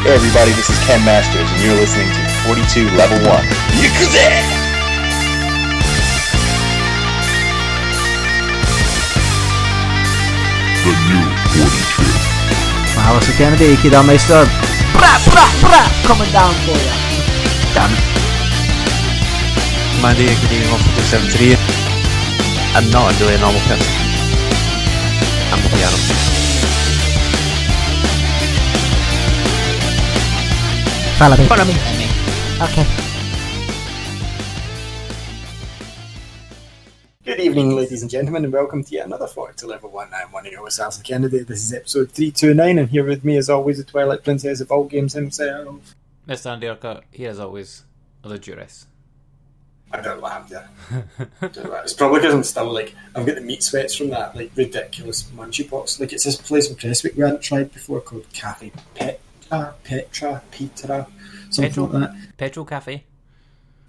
Hey everybody, this is Ken Masters, and you're listening to 42 Level 1. Yakuza! The new forty-two. Alistair Kennedy, Kid Meister. Bra, bra, bra, coming down for you. Damn it. Mandy getting off of the 73. I'm not really a normal person. I'm a piano. Follow me. Follow me. Okay. Good evening, ladies and gentlemen, and welcome to yet another 42 Level 1. I'm one of your hosts, Alison Kennedy. This is episode 329, and here with me, as always, the Twilight Princess of all games himself. Mr. Andy Urquhart, here as always, the Juris. I don't laugh there. Don't laugh. It's probably because I'm still like, I've got the meat sweats from that like ridiculous munchie box. Like, it's this place in Prestwick we hadn't tried before called Cafe Petra, Petra, Petra, something Petrol? like that. Petrol Cafe.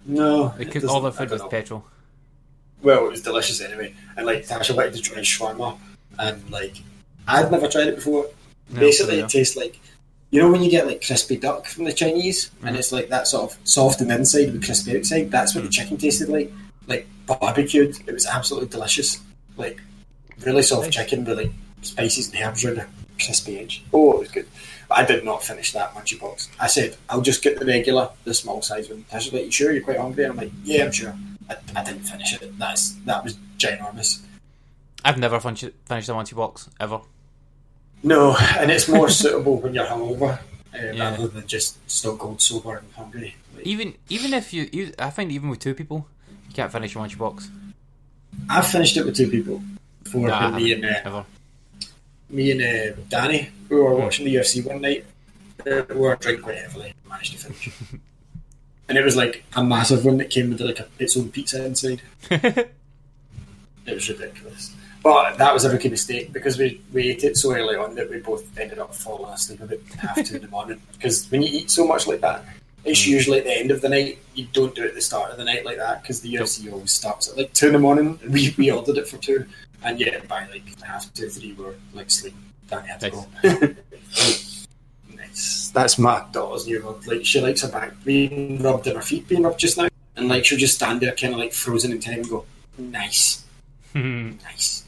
No. They it cook all their food don't with know. petrol. Well, it was delicious anyway. And like Tasha wanted to try shawarma, and like I'd never tried it before. No, Basically, it tastes like you know when you get like crispy duck from the Chinese, and mm. it's like that sort of soft on the inside with crispy outside. That's what the mm. chicken tasted like, like barbecued. It was absolutely delicious. Like really soft Nice. chicken with like spices and herbs around the crispy edge. Oh, it was good. But I did not finish that munchie box. I said I'll just get the regular, the small size one. Tasha's like, "You sure you're quite hungry?" I'm like, "Yeah, I'm sure." I, I didn't finish it. That's that was ginormous. I've never fin- finished a munchie box, ever. No, and it's more suitable when you're hungover uh, Yeah. rather than just still cold, sober, and hungry. Like, Even even if you, you, I find even with two people, you can't finish a munchie box. I've finished it with two people. Before but me and uh, ever. Me and uh, Danny, we were watching the UFC one night. Uh, we were drinking quite heavily. Managed to finish, and it was like a massive one that came with like a, its own pizza inside. It was ridiculous. But that was a rookie mistake because we, we ate it so early on that we both ended up falling asleep about half two in the morning. Because when you eat so much like that, it's usually at the end of the night. You don't do it at the start of the night like that because the UFC always starts at like two in the morning. We, we ordered it for two, and yeah, by like half two, three, we're like sleep. Danny had to go. nice. That's my daughter's new one. Like she likes her back being rubbed and her feet being rubbed just now, and like she'll just stand there, kind of like frozen in time, and go, "Nice." Nice.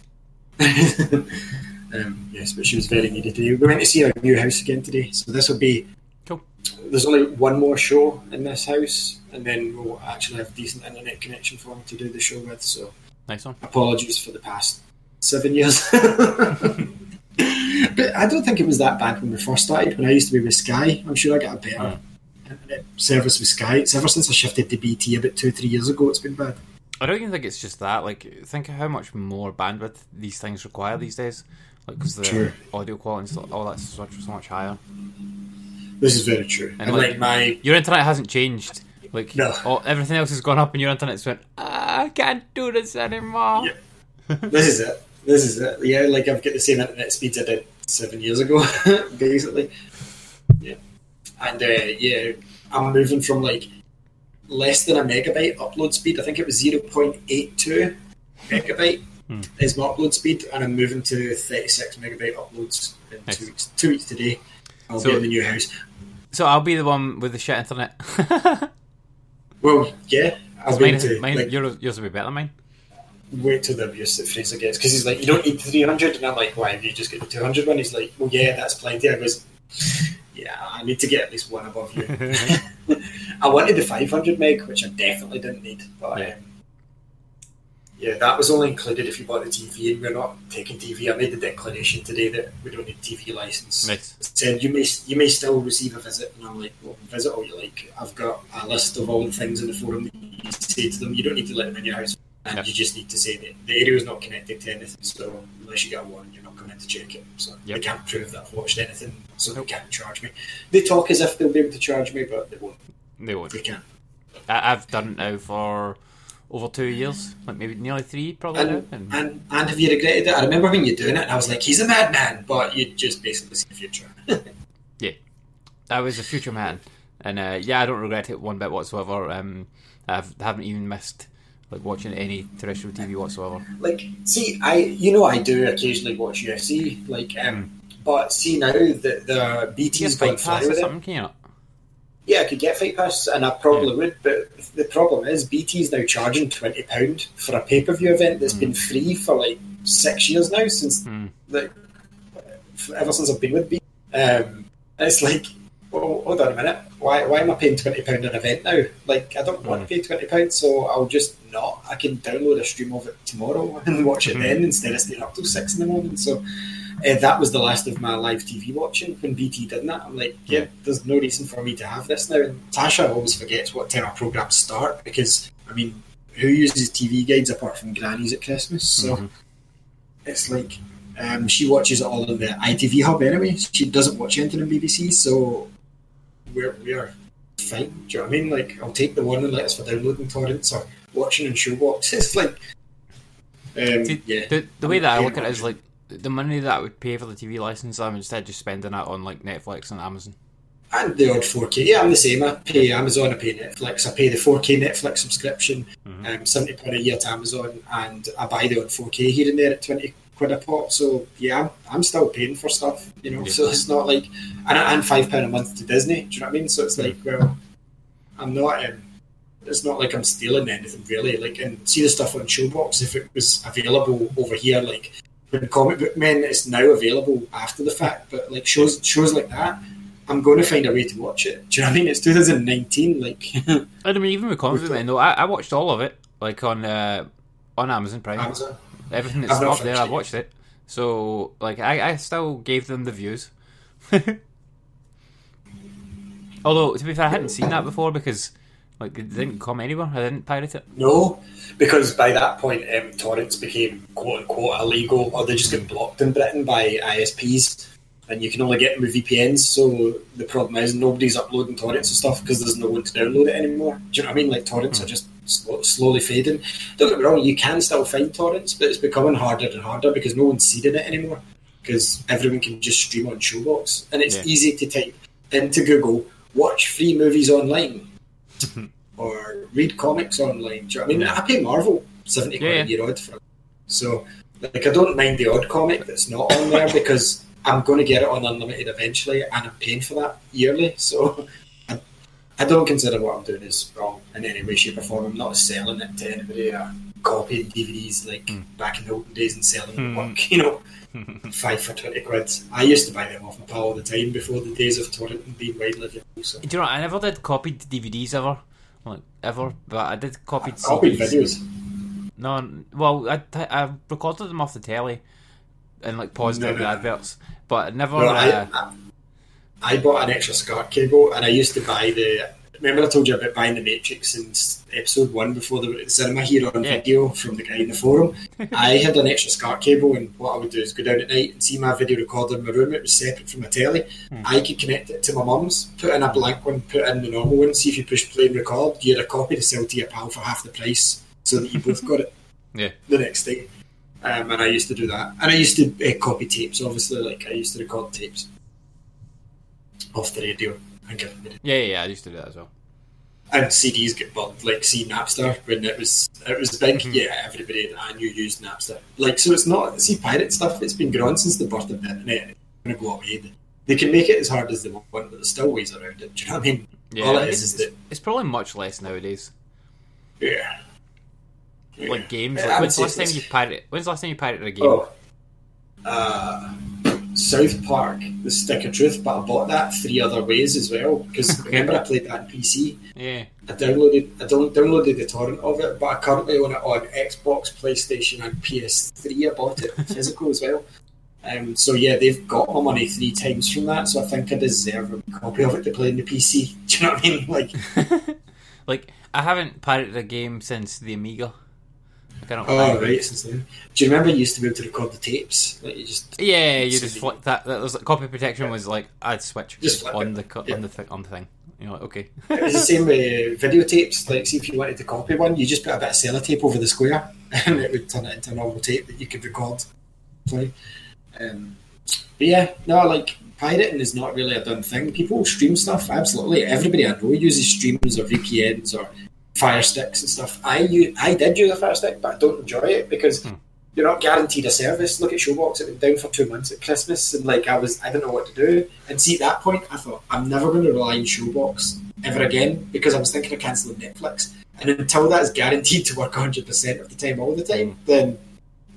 um, yes, but she was very needed today. We went to see our new house again today, so this will be. Cool. There's only one more show in this house, and then we'll actually have a decent internet connection for him to do the show with. So Nice one. apologies for the past seven years. but I don't think it was that bad when we first started. When I used to be with Sky, I'm sure I got a better hmm. internet service with Sky. It's ever since I shifted to BT about two, or three years ago. It's been bad. I don't even think it's just that. Like, think of how much more bandwidth these things require these days. Like, because the True. audio quality and all that's so much, so much higher. This is very true. And And, like- like my Your internet hasn't changed. Like, No. all, everything else has gone up, and your internet's went. "Ah, I can't do this anymore. Yeah. this is it. This is it. Yeah, like I've got the same internet speeds I did seven years ago, basically. Yeah, and uh, yeah, I'm moving from like less than a megabyte upload speed. I think it was zero point eight two megabyte is my upload speed, and I'm moving to thirty six megabyte uploads in Nice. two weeks. Two weeks today. I'll So- be in the new house. So I'll be the one with the shit internet. Well, yeah, I'll Mine, to mine like, yours, yours will be better than mine. wait till the abuse that Fraser gets because he's like, you don't need the 300, and I'm like, why have you just got the 200 one? He's like, well, yeah, that's plenty. I goes, yeah, I need to get at least one above you. I wanted the 500 meg, which I definitely didn't need, but Yeah. um, yeah, that was only included if you bought the TV, and we're not taking TV. I made the declaration today that we don't need TV license. It said you may you may still receive a visit, and I'm like, well, visit all you like. I've got a list of all the things in the forum that you say to them. You don't need to let them in your house. and Yep. you just need to say that the area is not connected to anything. So unless you get a warrant, you're not coming in to check it. So Yep. they can't prove that I've watched anything, so they can't charge me. They talk as if they'll be able to charge me, but they won't. They won't. They can't. I, I've done it now for over two years, like maybe nearly three, probably. And, And, and and have you regretted it? I remember when you're doing it, and I was like, "He's a madman," but you just basically see the future. yeah, I was a future man, and uh, yeah, I don't regret it one bit whatsoever. Um, I haven't even missed like watching any terrestrial TV whatsoever. like see i you know i do occasionally watch ufc like um but see now that the bt's get gone fly or with it something? Can you not? Yeah i could get fight pass and i probably would but the problem is BT is now charging 20 pound for a pay-per-view event that's been free for like six years now since Hmm. like ever since i've been with bt um it's like oh, hold on a minute. Why, why am i paying 20 pound an event now? Like i don't want to pay 20 pound so i'll just not. I can download a stream of it tomorrow and watch it then instead of staying up till six in the morning. So uh, that was the last of my live TV watching when BT did that. I'm like, yeah, there's no reason for me to have this now. And Tasha always forgets what time our programs start because, I mean, who uses TV guides apart from grannies at Christmas? So it's like um, she watches it all on the ITV hub anyway. She doesn't watch anything on BBC, so we're we're fine. Do you know what I mean? Like, I'll take the one and letters for downloading torrents or watching in Showbox. It's like, um, See, yeah. the, the way that I look at it is like the money that I would pay for the TV license, I'm instead just spending it on like Netflix and Amazon. And the odd 4K. Yeah, I'm the same. I pay Amazon, I pay Netflix. I pay the 4K Netflix subscription, Mm-hmm. um, £70 a year to Amazon, and I buy the odd 4K here and there at 20 quid a pop. So, yeah, I'm, I'm still paying for stuff, you know. So it's not like. And, I and £5 a month to Disney, do you know what I mean? So it's like, well, I'm not. Um, it's not like I'm stealing anything really. Like, and see the stuff on Showbox, if it was available over here, like when Comic Book Men is now available after the fact, but like shows shows like that, I'm going to find a way to watch it. Do you know what I mean? It's 2019. Like I mean, even with Comic Man, though, I, I watched all of it, like on uh, on Amazon Prime. Amazon. Everything that's not up there, I watched it. So, like, I, I still gave them the views. Although, to be fair, I hadn't seen that before because, like, it didn't come anywhere. I didn't pirate it. No, because by that point, um, torrents became quote unquote illegal, or they just get blocked in Britain by ISPs, and you can only get them with VPNs. So the problem is nobody's uploading torrents and stuff because there's no one to download it anymore. Do you know what I mean? Like torrents are just slow, slowly fading. Don't get me wrong, you can still find torrents, but it's becoming harder and harder because no one's seeding it anymore. Because everyone can just stream on Showbox, and it's Yeah. easy to type into Google "watch free movies online." or read comics online. Do you know I mean? Mm-hmm. I pay Marvel seventy quid Yeah, a year odd for it. So like I don't mind the odd comic that's not on there because I'm going to get it on unlimited eventually, and I'm paying for that yearly. So I, I don't consider what I'm doing is wrong in any way, shape, or form. I'm not selling it to anybody or copying DVDs like hmm. back in the olden days and selling them hmm. at work. You know, five for twenty quid. I used to buy them off my pal all the time before the days of torrent and being widely available. So. Do you know, I never did copied DVDs ever. Like, ever. But I did copied CDs. Copied videos. No, well, I, I recorded them off the telly and, like, paused No, out the no. adverts. But I never. Well, uh, I, I, I bought an extra SCART cable, and I used to buy the. Remember, I told you about buying the Matrix in episode one before they were at the cinema here on Yeah. video from the guy in the forum. I had an extra SCART cable, and what I would do is go down at night and see my video recorder in my room. It was separate from my telly. I could connect it to my mum's, put in a blank one, put in the normal one, see if you push play and record, you had a copy to sell to your pal for half the price, so that you both got it yeah. the next day. Um, and I used to do that. And I used to uh, copy tapes, obviously, like I used to record tapes off the radio give them. Yeah, yeah, yeah, I used to do that as well. And CDs get burned, like see Napster when it was it was big. Yeah, everybody that I knew used Napster. Like so, it's not see pirate stuff. It's been growing since the birth of the internet. It's going to go away. They can make it as hard as they want, but there's still ways around it. Do you know what I mean? Yeah, All I it is is it's, that it's probably much less nowadays. yeah. Like games. Yeah, Like, when's the last time you pirate? When's the last time you pirated a game? Oh. Uh, South Park, The Stick of Truth, but I bought that three other ways as well. Because remember, I played that on PC. Yeah. I downloaded, I don't downloaded the torrent of it, but I currently own it on Xbox, PlayStation, and PS3. I bought it physical as well. Um, so yeah, they've got my money three times from that. So I think I deserve a copy of it to play in the PC. Do you know what I mean? Like, Like I haven't pirated a game since the Amiga. I cannot Oh right, since then. Do you remember you used to be able to record the tapes? Like you just Yeah, you just flip that. That was copy protection was like I'd switch Just on it. the co- Yeah. on the th- on the thing. You know, like, okay. It was the same with videotapes. Like, see if you wanted to copy one, you just put a bit of sellotape over the square, and it would turn it into a normal tape that you could record. Play. Um, but yeah, no, like pirating is not really a done thing. People stream stuff. Absolutely, everybody I know uses streams or VPNs or Fire Sticks and stuff. I u- I did use a Fire Stick, but I don't enjoy it because. Hmm. You're not guaranteed a service. Look at Showbox; it went down for two months at Christmas, and like I was, I didn't know what to do. And see, at that point, I thought I'm never going to rely on Showbox ever again because I was thinking of cancelling Netflix. And until that is guaranteed to work 100 percent of the time, all the time, hmm. then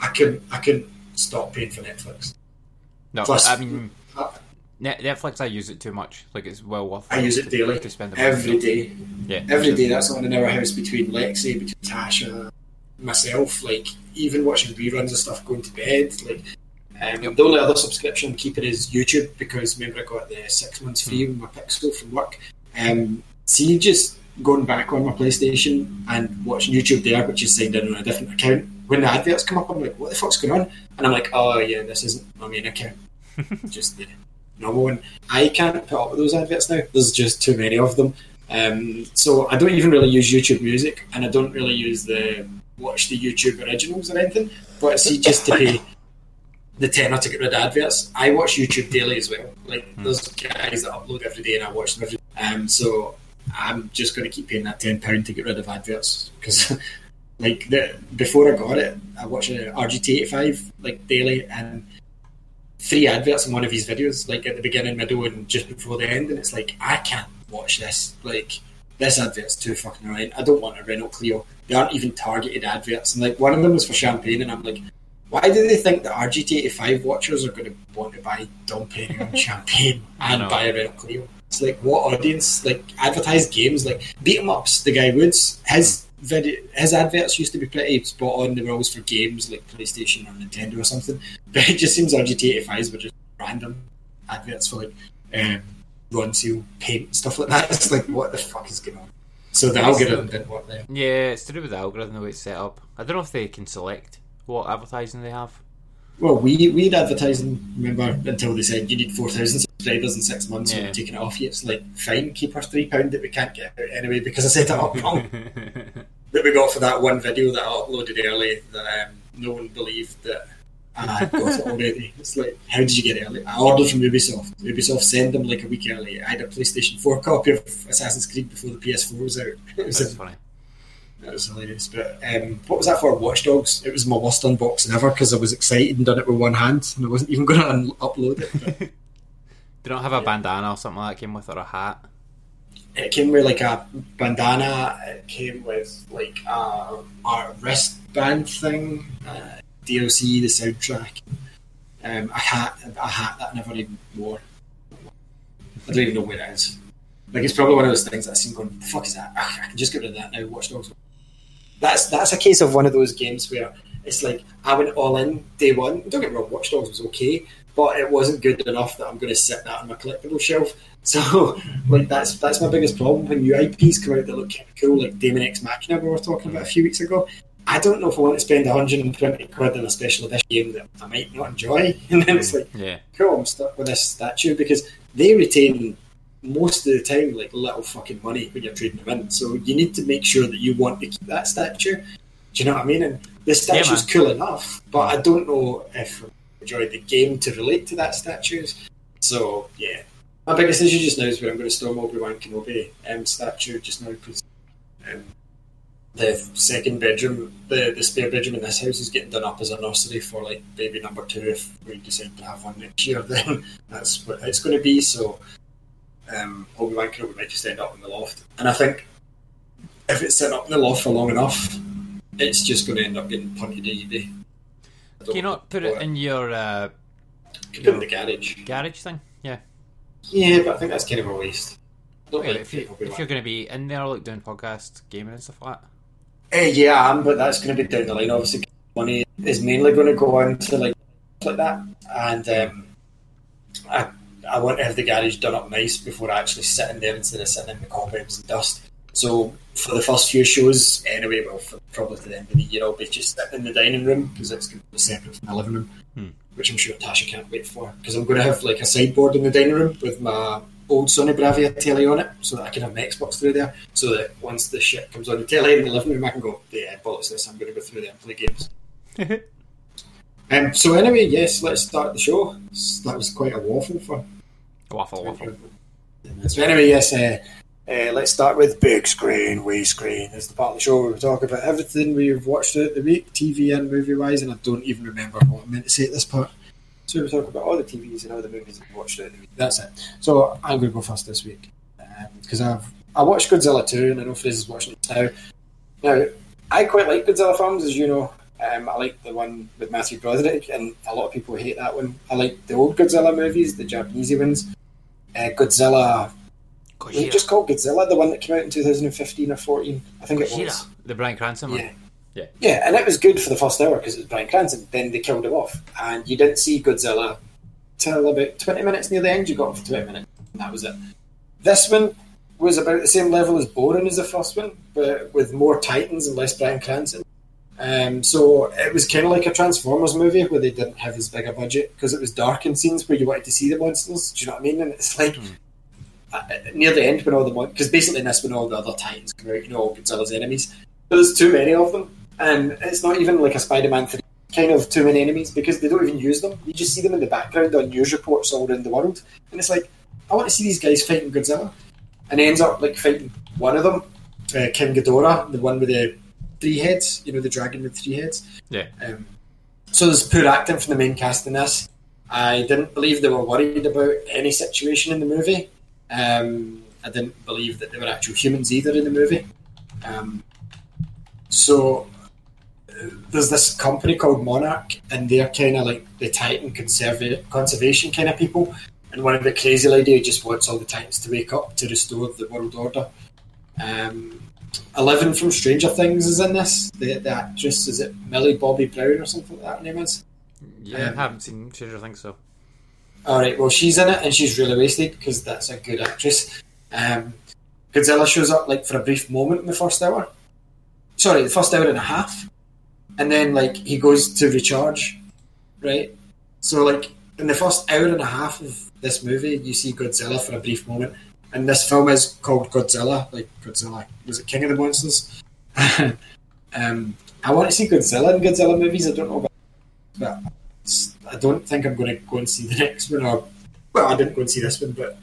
I can I can stop paying for Netflix. No, Plus- I mean I- Net- Netflix. I use it too much. Like it's well worth. I use it daily, to spend every day. Yeah, Every day, that's on in our house between Lexi, between Tasha, myself. Like even watching reruns of stuff going to bed. Like um, the only other subscription I'm keeping is YouTube because remember I got the six months free with my Pixel from work. Um, see, just going back on my PlayStation and watching YouTube there, which is signed in on a different account. When the adverts come up, I'm like, "What the fuck's going on?" And I'm like, "Oh yeah, this isn't my main account, just the normal one." I can't put up with those adverts now. There's just too many of them. Um, so I don't even really use YouTube Music, and I don't really use the watch the YouTube originals or anything. But see, just to pay the tenner to get rid of adverts, I watch YouTube daily as well. Like there's guys that upload every day, and I watch them every. Um, so I'm just going to keep paying that ten pound to get rid of adverts because, like, the, before I got it, I watched uh, RGT85 like daily and three adverts in one of his videos, like at the beginning, middle, and just before the end, and it's like I can't watch this. Like this advert's too fucking annoying. I don't want a Renault Clio. They aren't even targeted adverts, and like one of them was for champagne, and I'm like. Why do they think that RGT85 watchers are going to want to buy Dom Perignon champagne and buy a Renault Clio? It's like what audience? Like advertised games, like beat 'em ups. The guy Woods, his hmm. Video, his adverts used to be pretty spot on. They were always for games like PlayStation or Nintendo or something. But it just seems RGT85s were just random adverts for like um, Ronseal paint and stuff like that. It's like what the fuck is going on? So the algorithm didn't work there. Yeah, it's to do with the algorithm the way it's set up. I don't know if they can select what advertising they have. Well, we we had advertising, remember, until they said you need 4,000 subscribers in six months and Yeah. we're taking it off you. It's like, fine, keep our £3 that we can't get out anyway because I set it up wrong. that we got for that one video that I uploaded early that um, no one believed that I got it already. It's like, how did you get it early? I ordered from Ubisoft. Ubisoft sent them like a week early. I had a PlayStation 4 copy of Assassin's Creed before the PS4 was out. It was That's a funny. That was hilarious. But um, what was that for? Watch Dogs. It was my worst unboxing ever because I was excited and done it with one hand and I wasn't even going to un- upload it. But They don't have a bandana or something like that came with or a hat. it came with like a bandana. It came with like a, a wristband thing, uh, DLC, the soundtrack, um, a hat, a hat that I never even wore. I don't even know where it is. Like it's probably one of those things that I've seen going, the fuck is that? Ugh, I can just get rid of that now. Watch Dogs. That's that's a case of one of those games where it's like I went all in day one. Don't get me wrong, Watch Dogs was okay, but it wasn't good enough that I'm going to sit that on my collectible shelf. So like that's that's my biggest problem when new IPs come out that look kind of cool, like Daemon X Machina we were talking about a few weeks ago. I don't know if I want to spend 120 quid on a special edition game that I might not enjoy, and then it's like Yeah. cool, I'm stuck with this statue because they retain most of the time like little fucking money when you're trading them in. So you need to make sure that you want to keep that statue. Do you know what I mean? And the statue's man. cool enough, but I don't know if I enjoy the game to relate to that statue. So yeah, my biggest issue just now is where I'm going to store my Obi Wan Kenobi um, statue just now because um, the second bedroom, the, the spare bedroom in this house is getting done up as a nursery for like baby number two. If we decide to have one next year, then that's what it's going to be. So um, Obi Wan Kenobi might just end up in the loft, and I think if it's set up in the loft for long enough, it's just going to end up getting punted to eBay. Can you not put it in your uh, put it in the garage. garage thing? Yeah. Yeah, but I think that's kind of a waste. Don't really if, you, if you're going to be in there, like doing podcast, gaming and stuff like that. Eh, yeah, I am, but that's going to be down the line. Obviously, money is mainly going to go on to like like that, and um, I I want to have the garage done up nice before actually sit in there instead of sitting in the cobwebs and dust. So for the first few shows, anyway, well, for probably to the end of the year, I'll be just sitting in the dining room because it's be separate from the living room, which I'm sure Tasha can't wait for. Because I'm going to have like a sideboard in the dining room with my old Sony Bravia telly on it, so that I can have my Xbox through there. So that once the shit comes on the telly in the living room, I can go, yeah, bollocks this, I'm going to go through there and play games. um, so anyway, yes, let's start the show. That was quite a waffle for Waffle, waffle. so anyway, yes, uh, uh, let's start with big screen, wee screen. It's the part of the show where we talk about everything we've watched throughout the week, TV and movie wise, and I don't even remember what I meant to say at this part. So we talk about all the TVs and all the movies that we watched throughout the week. That's it. So I'm going to go first this week because I've I watched Godzilla 2 and I know Frizz is watching it now. Now, I quite like Godzilla films, as you know. Um, I like the one with Matthew Broderick, and a lot of people hate that one. I like the old Godzilla movies, the Japanese ones. Uh, Godzilla was it just called Godzilla, the one that came out in 2015 or 14? I think it was. Gojira, the Bryan Cranston one. Yeah. Yeah. Yeah, and it was good for the first hour because it was Bryan Cranston. Then they killed him off, and you didn't see Godzilla till about 20 minutes near the end. You got for 20 minutes, and that was it. This one was about the same level as boring as the first one, but with more Titans and less Bryan Cranston. Um, so it was kind of like a Transformers movie where they didn't have as big a budget because it was dark in scenes where you wanted to see the monsters. Do you know what I mean? And it's like uh, near the end when all the mon- because basically in this when all the other Titans come out, you know, all Godzilla's enemies. But there's too many of them, and it's not even like a Spider-Man three kind of too many enemies because they don't even use them. You just see them in the background on news reports all around the world, and it's like I want to see these guys fighting Godzilla, and ends up like fighting one of them, uh, King Ghidorah, the one with the three heads, you know, the dragon with three heads. Yeah. Um, so there's poor acting from the main cast in this. I didn't believe they were worried about any situation in the movie. Um, I didn't believe that they were actual humans either in the movie. Um, so uh, there's this company called Monarch, and they're kind of like the Titan conserva- conservation kind of people. And one of the crazy lady just wants all the Titans to wake up to restore the world order. Um, Eleven from Stranger Things is in this. The, the actress is it Millie Bobby Brown or something like that her name is. Yeah, Um, I haven't seen Stranger Things, so. All right, well she's in it and she's really wasted because that's a good actress. Um, Godzilla shows up like for a brief moment in the first hour. Sorry, the first hour and a half, and then like he goes to recharge, right? So like in the first hour and a half of this movie, you see Godzilla for a brief moment, and this film is called Godzilla. Like Godzilla was it King of the Monsters? um, I want to see Godzilla in Godzilla movies. I don't know about, but I don't think I'm going to go and see the next one. Or well, I didn't go and see this one, but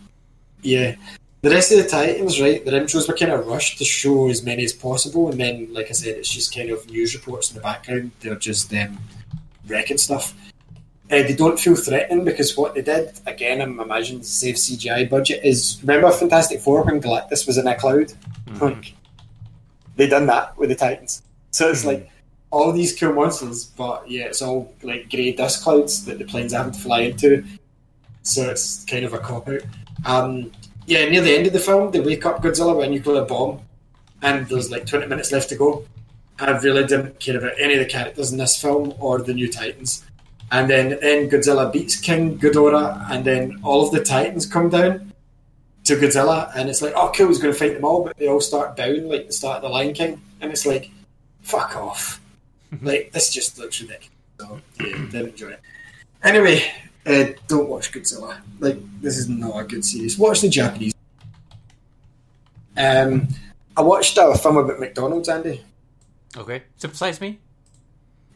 yeah. The rest of the Titans, right? Their intros were kind of rushed to show as many as possible, and then, like I said, it's just kind of news reports in the background. They're just um, wrecking stuff. Uh, they don't feel threatening because what they did, again, I'm imagining save CGI budget is remember Fantastic Four when Galactus was in a cloud? Like they done that with the Titans. So it's like all these cool monsters, but yeah, it's all like grey dust clouds that the planes haven't to fly into. So it's kind of a cop out. Um, yeah, near the end of the film, they wake up Godzilla with a nuclear bomb, and there's like 20 minutes left to go. I really didn't care about any of the characters in this film or the new Titans. And then, then Godzilla beats King Ghidorah, and then all of the Titans come down to Godzilla, and it's like, oh, cool, he's going to fight them all, but they all start down like the start of the Lion King, and it's like, fuck off. like, this just looks ridiculous. So, yeah, didn't enjoy it. Anyway, uh, don't watch Godzilla. Like, this is not a good series. Watch the Japanese. Um, I watched a film about McDonald's, Andy. Okay. Sympathize me?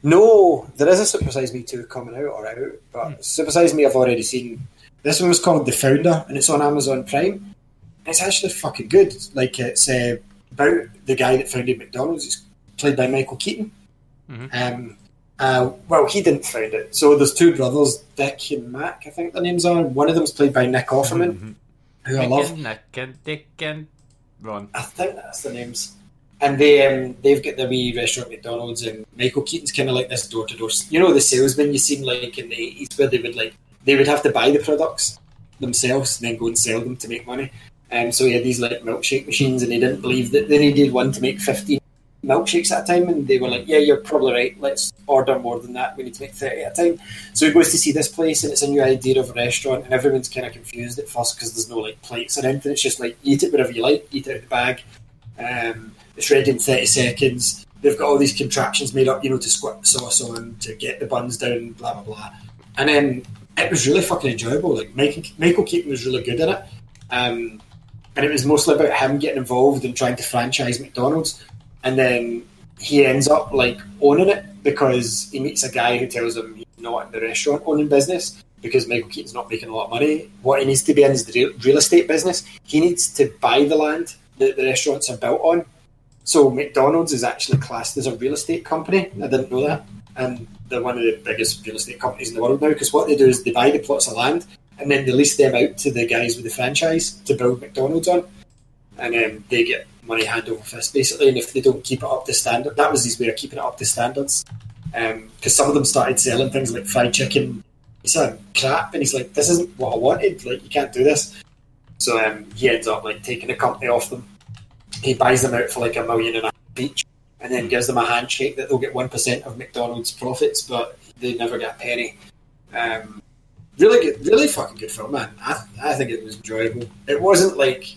No, there is a Super Size Me 2 coming out or out, but Super Size Me I've already seen. This one was called The Founder, and it's on Amazon Prime. It's actually fucking good. Like, it's uh, about the guy that founded McDonald's. It's played by Michael Keaton. Um, uh, well, he didn't found it. So there's two brothers, Dick and Mac, I think their names are. One of them's played by Nick Offerman, who I love. Nick and Dick and Ron. I think that's the names. And they um, they've got the wee restaurant McDonald's, and Michael Keaton's kind of like this door to door. You know the salesman you seen like in the eighties, where they would like they would have to buy the products themselves and then go and sell them to make money. And so he had these like milkshake machines, and he didn't believe that they needed one to make fifteen milkshakes at a time. And they were like, "Yeah, you're probably right. Let's order more than that. We need to make thirty at a time." So he goes to see this place, and it's a new idea of a restaurant, and everyone's kind of confused at first because there's no like plates or anything. It's just like eat it whatever you like, eat it out of the bag. Um, it's ready in 30 seconds. They've got all these contraptions made up, you know, to squirt the sauce on, to get the buns down, blah, blah, blah. And then it was really fucking enjoyable. Like, Michael, Michael Keaton was really good in it. Um, and it was mostly about him getting involved and trying to franchise McDonald's. And then he ends up, like, owning it because he meets a guy who tells him he's not in the restaurant owning business because Michael Keaton's not making a lot of money. What he needs to be in is the real estate business. He needs to buy the land that the restaurants are built on. So McDonald's is actually classed as a real estate company. I didn't know that, and they're one of the biggest real estate companies in the world now. Because what they do is they buy the plots of land and then they lease them out to the guys with the franchise to build McDonald's on, and then they get money hand over fist basically. And if they don't keep it up to standard, that was his way of keeping it up to standards. Because some of them started selling things like fried chicken. He said crap, and he's like, "This isn't what I wanted. Like, you can't do this." So um, he ends up like taking the company off them. He buys them out for like a million and a half each, and then gives them a handshake that they'll get one percent of McDonald's profits, but they never get a penny. Um, really good, really fucking good film, man. I, I think it was enjoyable. It wasn't like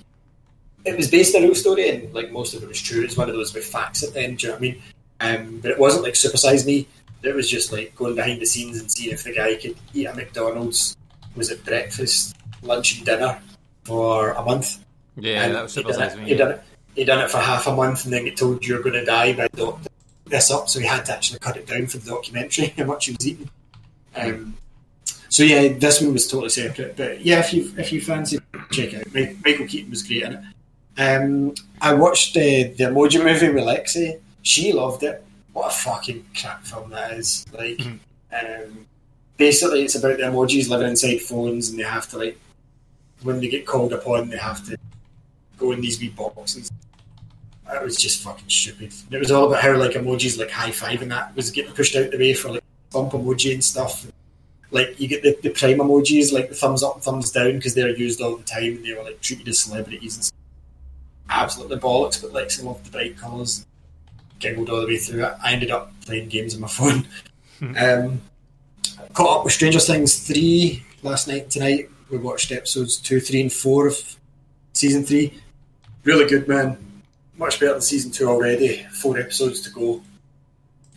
it was based on a real story, and like most of it was true. It's one of those with facts at the end. Do you know what I mean? Um, but it wasn't like Super Size Me. It was just like going behind the scenes and seeing if the guy could eat a McDonald's. Was it breakfast, lunch, and dinner for a month? Yeah, And that was super size He done it. He done it for half a month, and then get told you're going to die by the doctor. This up, so he had to actually cut it down for the documentary how much he was eating. Um, so yeah, this one was totally separate. But yeah, if you if you fancy, check it out. Michael Keaton was great in it. Um, I watched uh, the Emoji Movie with Lexi. She loved it. What a fucking crap film that is! Like, um, basically, it's about the emojis living inside phones, and they have to like when they get called upon, they have to go in these wee boxes. That was just fucking stupid. And it was all about how like emojis like high five and that was getting pushed out the way for like bump emoji and stuff. Like you get the, the prime emojis like the thumbs up and thumbs down because they're used all the time and they were like treated as celebrities and stuff. Absolutely bollocks, but like some of the bright colours giggled all the way through it. I ended up playing games on my phone. Um, caught up with Stranger Things 3 last night tonight. We watched episodes 2, 3, and 4 of season 3. Really good, man. Much better than season 2 already. Four episodes to go.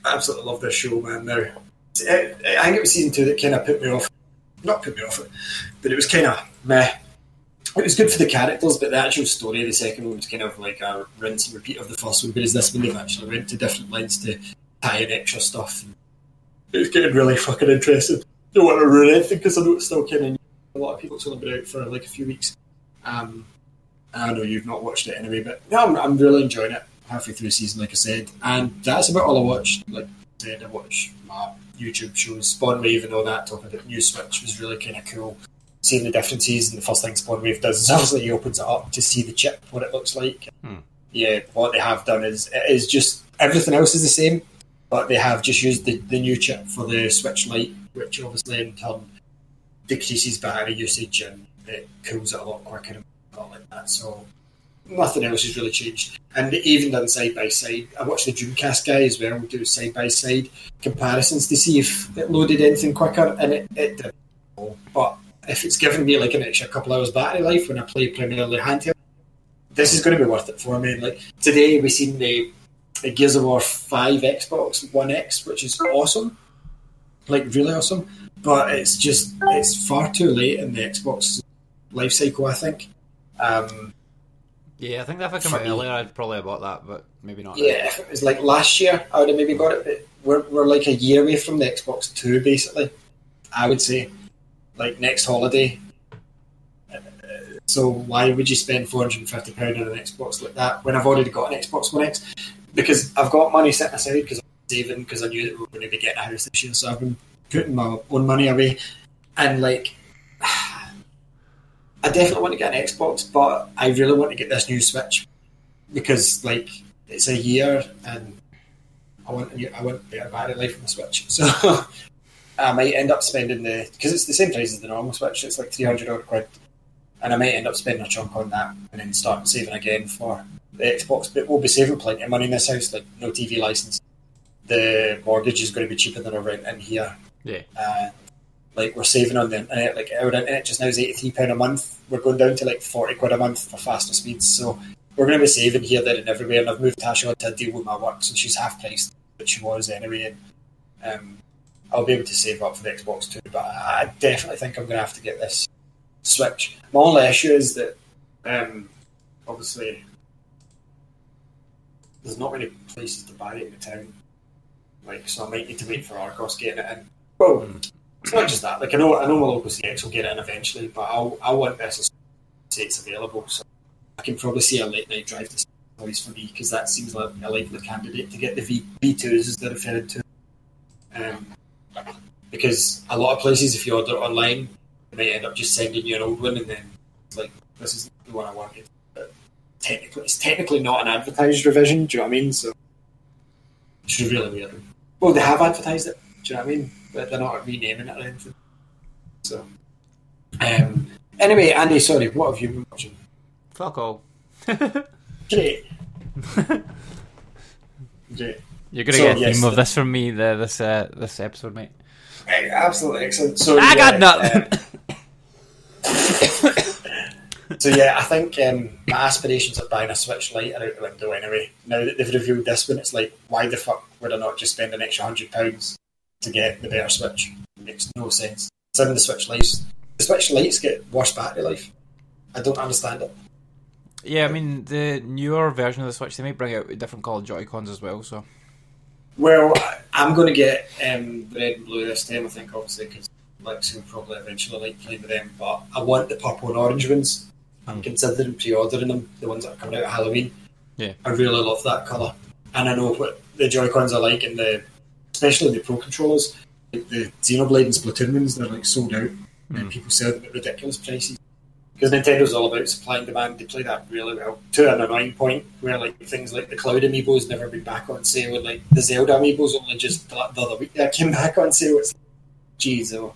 Absolutely love this show, man. Now, I I think it was season 2 that kind of put me off. Not put me off it, but it was kind of meh. It was good for the characters, but the actual story of the second one was kind of like a rinse and repeat of the first one. Whereas this one, they've actually went to different lengths to tie in extra stuff. It's getting really fucking interesting. Don't want to ruin anything because I know it's still kind of a lot of people. It's only been out for like a few weeks. Um, I know you've not watched it anyway, but no, I'm, I'm really enjoying it. Halfway through the season, like I said, and that's about all I watched. Like I said, I watched my YouTube shows, Spawn Wave, and all that. Talking about New Switch was really kind of cool. Seeing the differences, and the first thing Spawn Wave does is obviously he opens it up to see the chip, what it looks like. Hmm. Yeah, what they have done is it is just everything else is the same, but they have just used the, the new chip for the Switch Lite, which obviously in turn decreases battery usage and it cools it a lot quicker all like that. So nothing else has really changed. And even done side by side. I watched the Dreamcast guy as well We do side by side comparisons to see if it loaded anything quicker, and it, it did. But if it's giving me like an extra couple hours battery life when I play primarily handheld, this is going to be worth it for me. Like today, we've seen the, the Gears of War Five Xbox One X, which is awesome, like really awesome. But it's just it's far too late in the Xbox life cycle. I think. Um, Yeah, I think if I come out earlier, I'd probably have bought that, but maybe not. Yeah, if it was like last year, I would have maybe got it. But we're, we're like a year away from the Xbox Two, basically. I would say, like next holiday. So why would you spend four hundred and fifty pound on an Xbox like that when I've already got an Xbox One X? Because I've got money set aside because I'm saving because I knew that we were going to be getting a house this year, so I've been putting my own money away, and like. I definitely want to get an Xbox, but I really want to get this new Switch because, like, it's a year and I want a new, I want better battery life on the Switch. So I might end up spending the because it's the same price as the normal Switch. It's like three hundred odd quid, and I might end up spending a chunk on that and then start saving again for the Xbox. But we'll be saving plenty of money in this house. Like no TV license, the mortgage is going to be cheaper than our rent in here. Yeah. Uh, like we're saving on the internet. Like our internet just now is eighty three pound a month. We're going down to like forty quid a month for faster speeds. So we're going to be saving here, there, and everywhere. And I've moved Tasha on to deal with my work, so she's half priced, but she was anyway. And um, I'll be able to save up for the Xbox too. But I definitely think I'm going to have to get this Switch. My only issue is that um, obviously there's not many places to buy it in the town. Like, so I might need to wait for Argos getting it in. Well, it's not just that. Like, I know, I know my local CX will get in eventually, but I'll, I want this as say it's available. So I can probably see a late night drive to always for me because that seems like a likely candidate to get the v, V2s as they're referred to. Um, because a lot of places, if you order online, they might end up just sending you an old one and then it's like, this is the one I wanted. But technically, it's technically not an advertised revision, do you know what I mean? So it's really weird. Well, they have advertised it, do you know what I mean? But they're not renaming it or anything. So, um, anyway, Andy, sorry, what have you been watching? Fuck all. Great. Great. You're gonna So, get a yes, theme of this from me the, this uh, this episode, mate. Right, absolutely excellent. So I got nothing. um, so yeah, I think um, my aspirations of buying a Switch Lite are out the window anyway. Now that they've revealed this one, it's like, why the fuck would I not just spend an extra hundred pounds to get the better Switch? It makes no sense. Some of the Switch lights. the Switch Lites get worse battery life. I don't understand it. Yeah, I mean the newer version of the Switch, they may bring out different coloured Joy Cons as well. So Well, I'm going to get um, red and blue this time, I think, obviously, because Lex will probably eventually like playing with them. But I want the purple and orange ones. I'm considering pre ordering them, the ones that are coming out at Halloween. Yeah. I really love that colour. And I know what the Joy Cons are like, in the especially the Pro controllers. Like the Xenoblade and Splatoon ones, they're like sold out, and people sell them at ridiculous prices. Because Nintendo's all about supply and demand, they play that really well to an annoying point where like things like the Cloud Amiibos never been back on sale, and like the Zelda Amiibos only just the the other week that came back on sale. It's geez, though.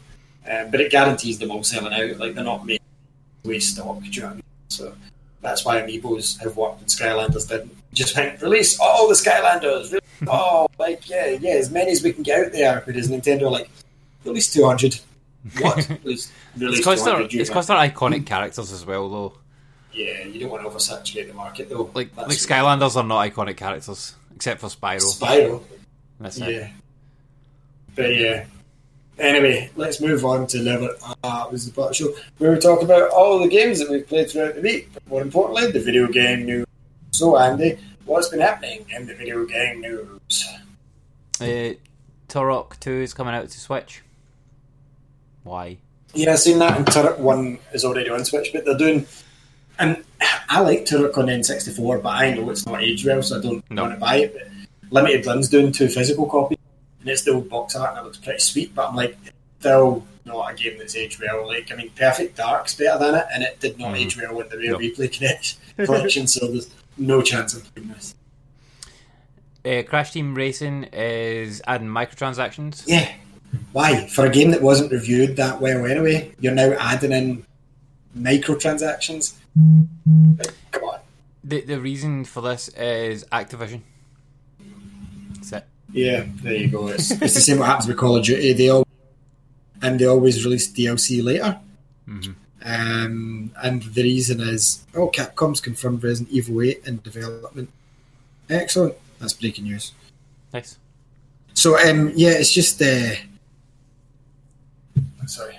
Um, but it guarantees them all selling out. Like they're not made waste stock. Do you know what I mean? So that's why Amiibos have worked and Skylanders didn't. Just went release all the Skylanders. Release, oh, like yeah, yeah, as many as we can get out there. Whereas Nintendo like release two hundred. What? It's because they're 200, it's they're iconic characters as well, though. Yeah, you don't want to oversaturate the market though. Like That's like Skylanders are not iconic characters except for Spyro. Spyro. That's it. Yeah. But yeah. Anyway, let's move on to level. Ah, it was the part of the show where we talk about all the games that we've played throughout the week. But more importantly, the video game news. So, Andy, what's been happening in the video game news? Uh, Turok Two is coming out to Switch. Why? Yeah, I've seen that, and Turok 1 is already on Switch, but they're doing. And I like Turok on N64, but I know it's not aged well, so I don't No. want to buy it. But Limited Run's doing two physical copies, and it's the old box art, and it looks pretty sweet, but I'm like, still not a game that's aged well. Like, I mean, Perfect Dark's better than it, and it did not age well in the Rare No. Replay Connect collection, so there's no chance of playing this. Uh, Crash Team Racing is adding microtransactions. Yeah. Why? For a game that wasn't reviewed that well anyway, you're now adding in microtransactions? Like, come on. The the reason for this is Activision. That's it. Yeah, there you go. It's, it's the same what happens with Call of Duty. They all and they always release DLC later. Um, and the reason is, oh, Capcom's confirmed Resident Evil 8 in development. Excellent. That's breaking news. Nice. So, um, yeah, it's just. Uh, I'm sorry.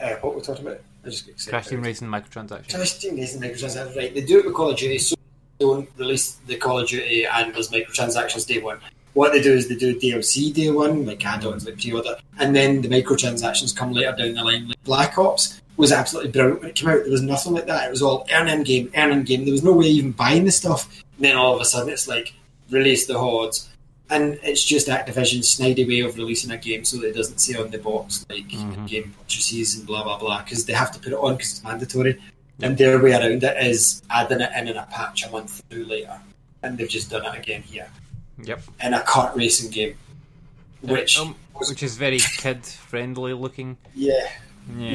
Uh, what were we talking about? I just. Crash Team Racing microtransactions. Crash Team Racing microtransactions, right? They do it with Call of Duty, so they don't release the Call of Duty and there's microtransactions day one. What they do is they do DLC day one, like add-ons, like pre-order, and then the microtransactions come later down the line. Like Black Ops was absolutely brilliant when it came out. There was nothing like that. It was all earn in game, earn in game. There was no way even buying the stuff. And then all of a sudden, it's like release the hordes, and it's just Activision's snidey way of releasing a game so that it doesn't say on the box like mm-hmm. game purchases and blah blah blah because they have to put it on because it's mandatory. And their way around it is adding it in in a patch a month through later, and they've just done it again here Yep. in a kart racing game, which Um, which is very kid friendly looking. yeah. Yeah.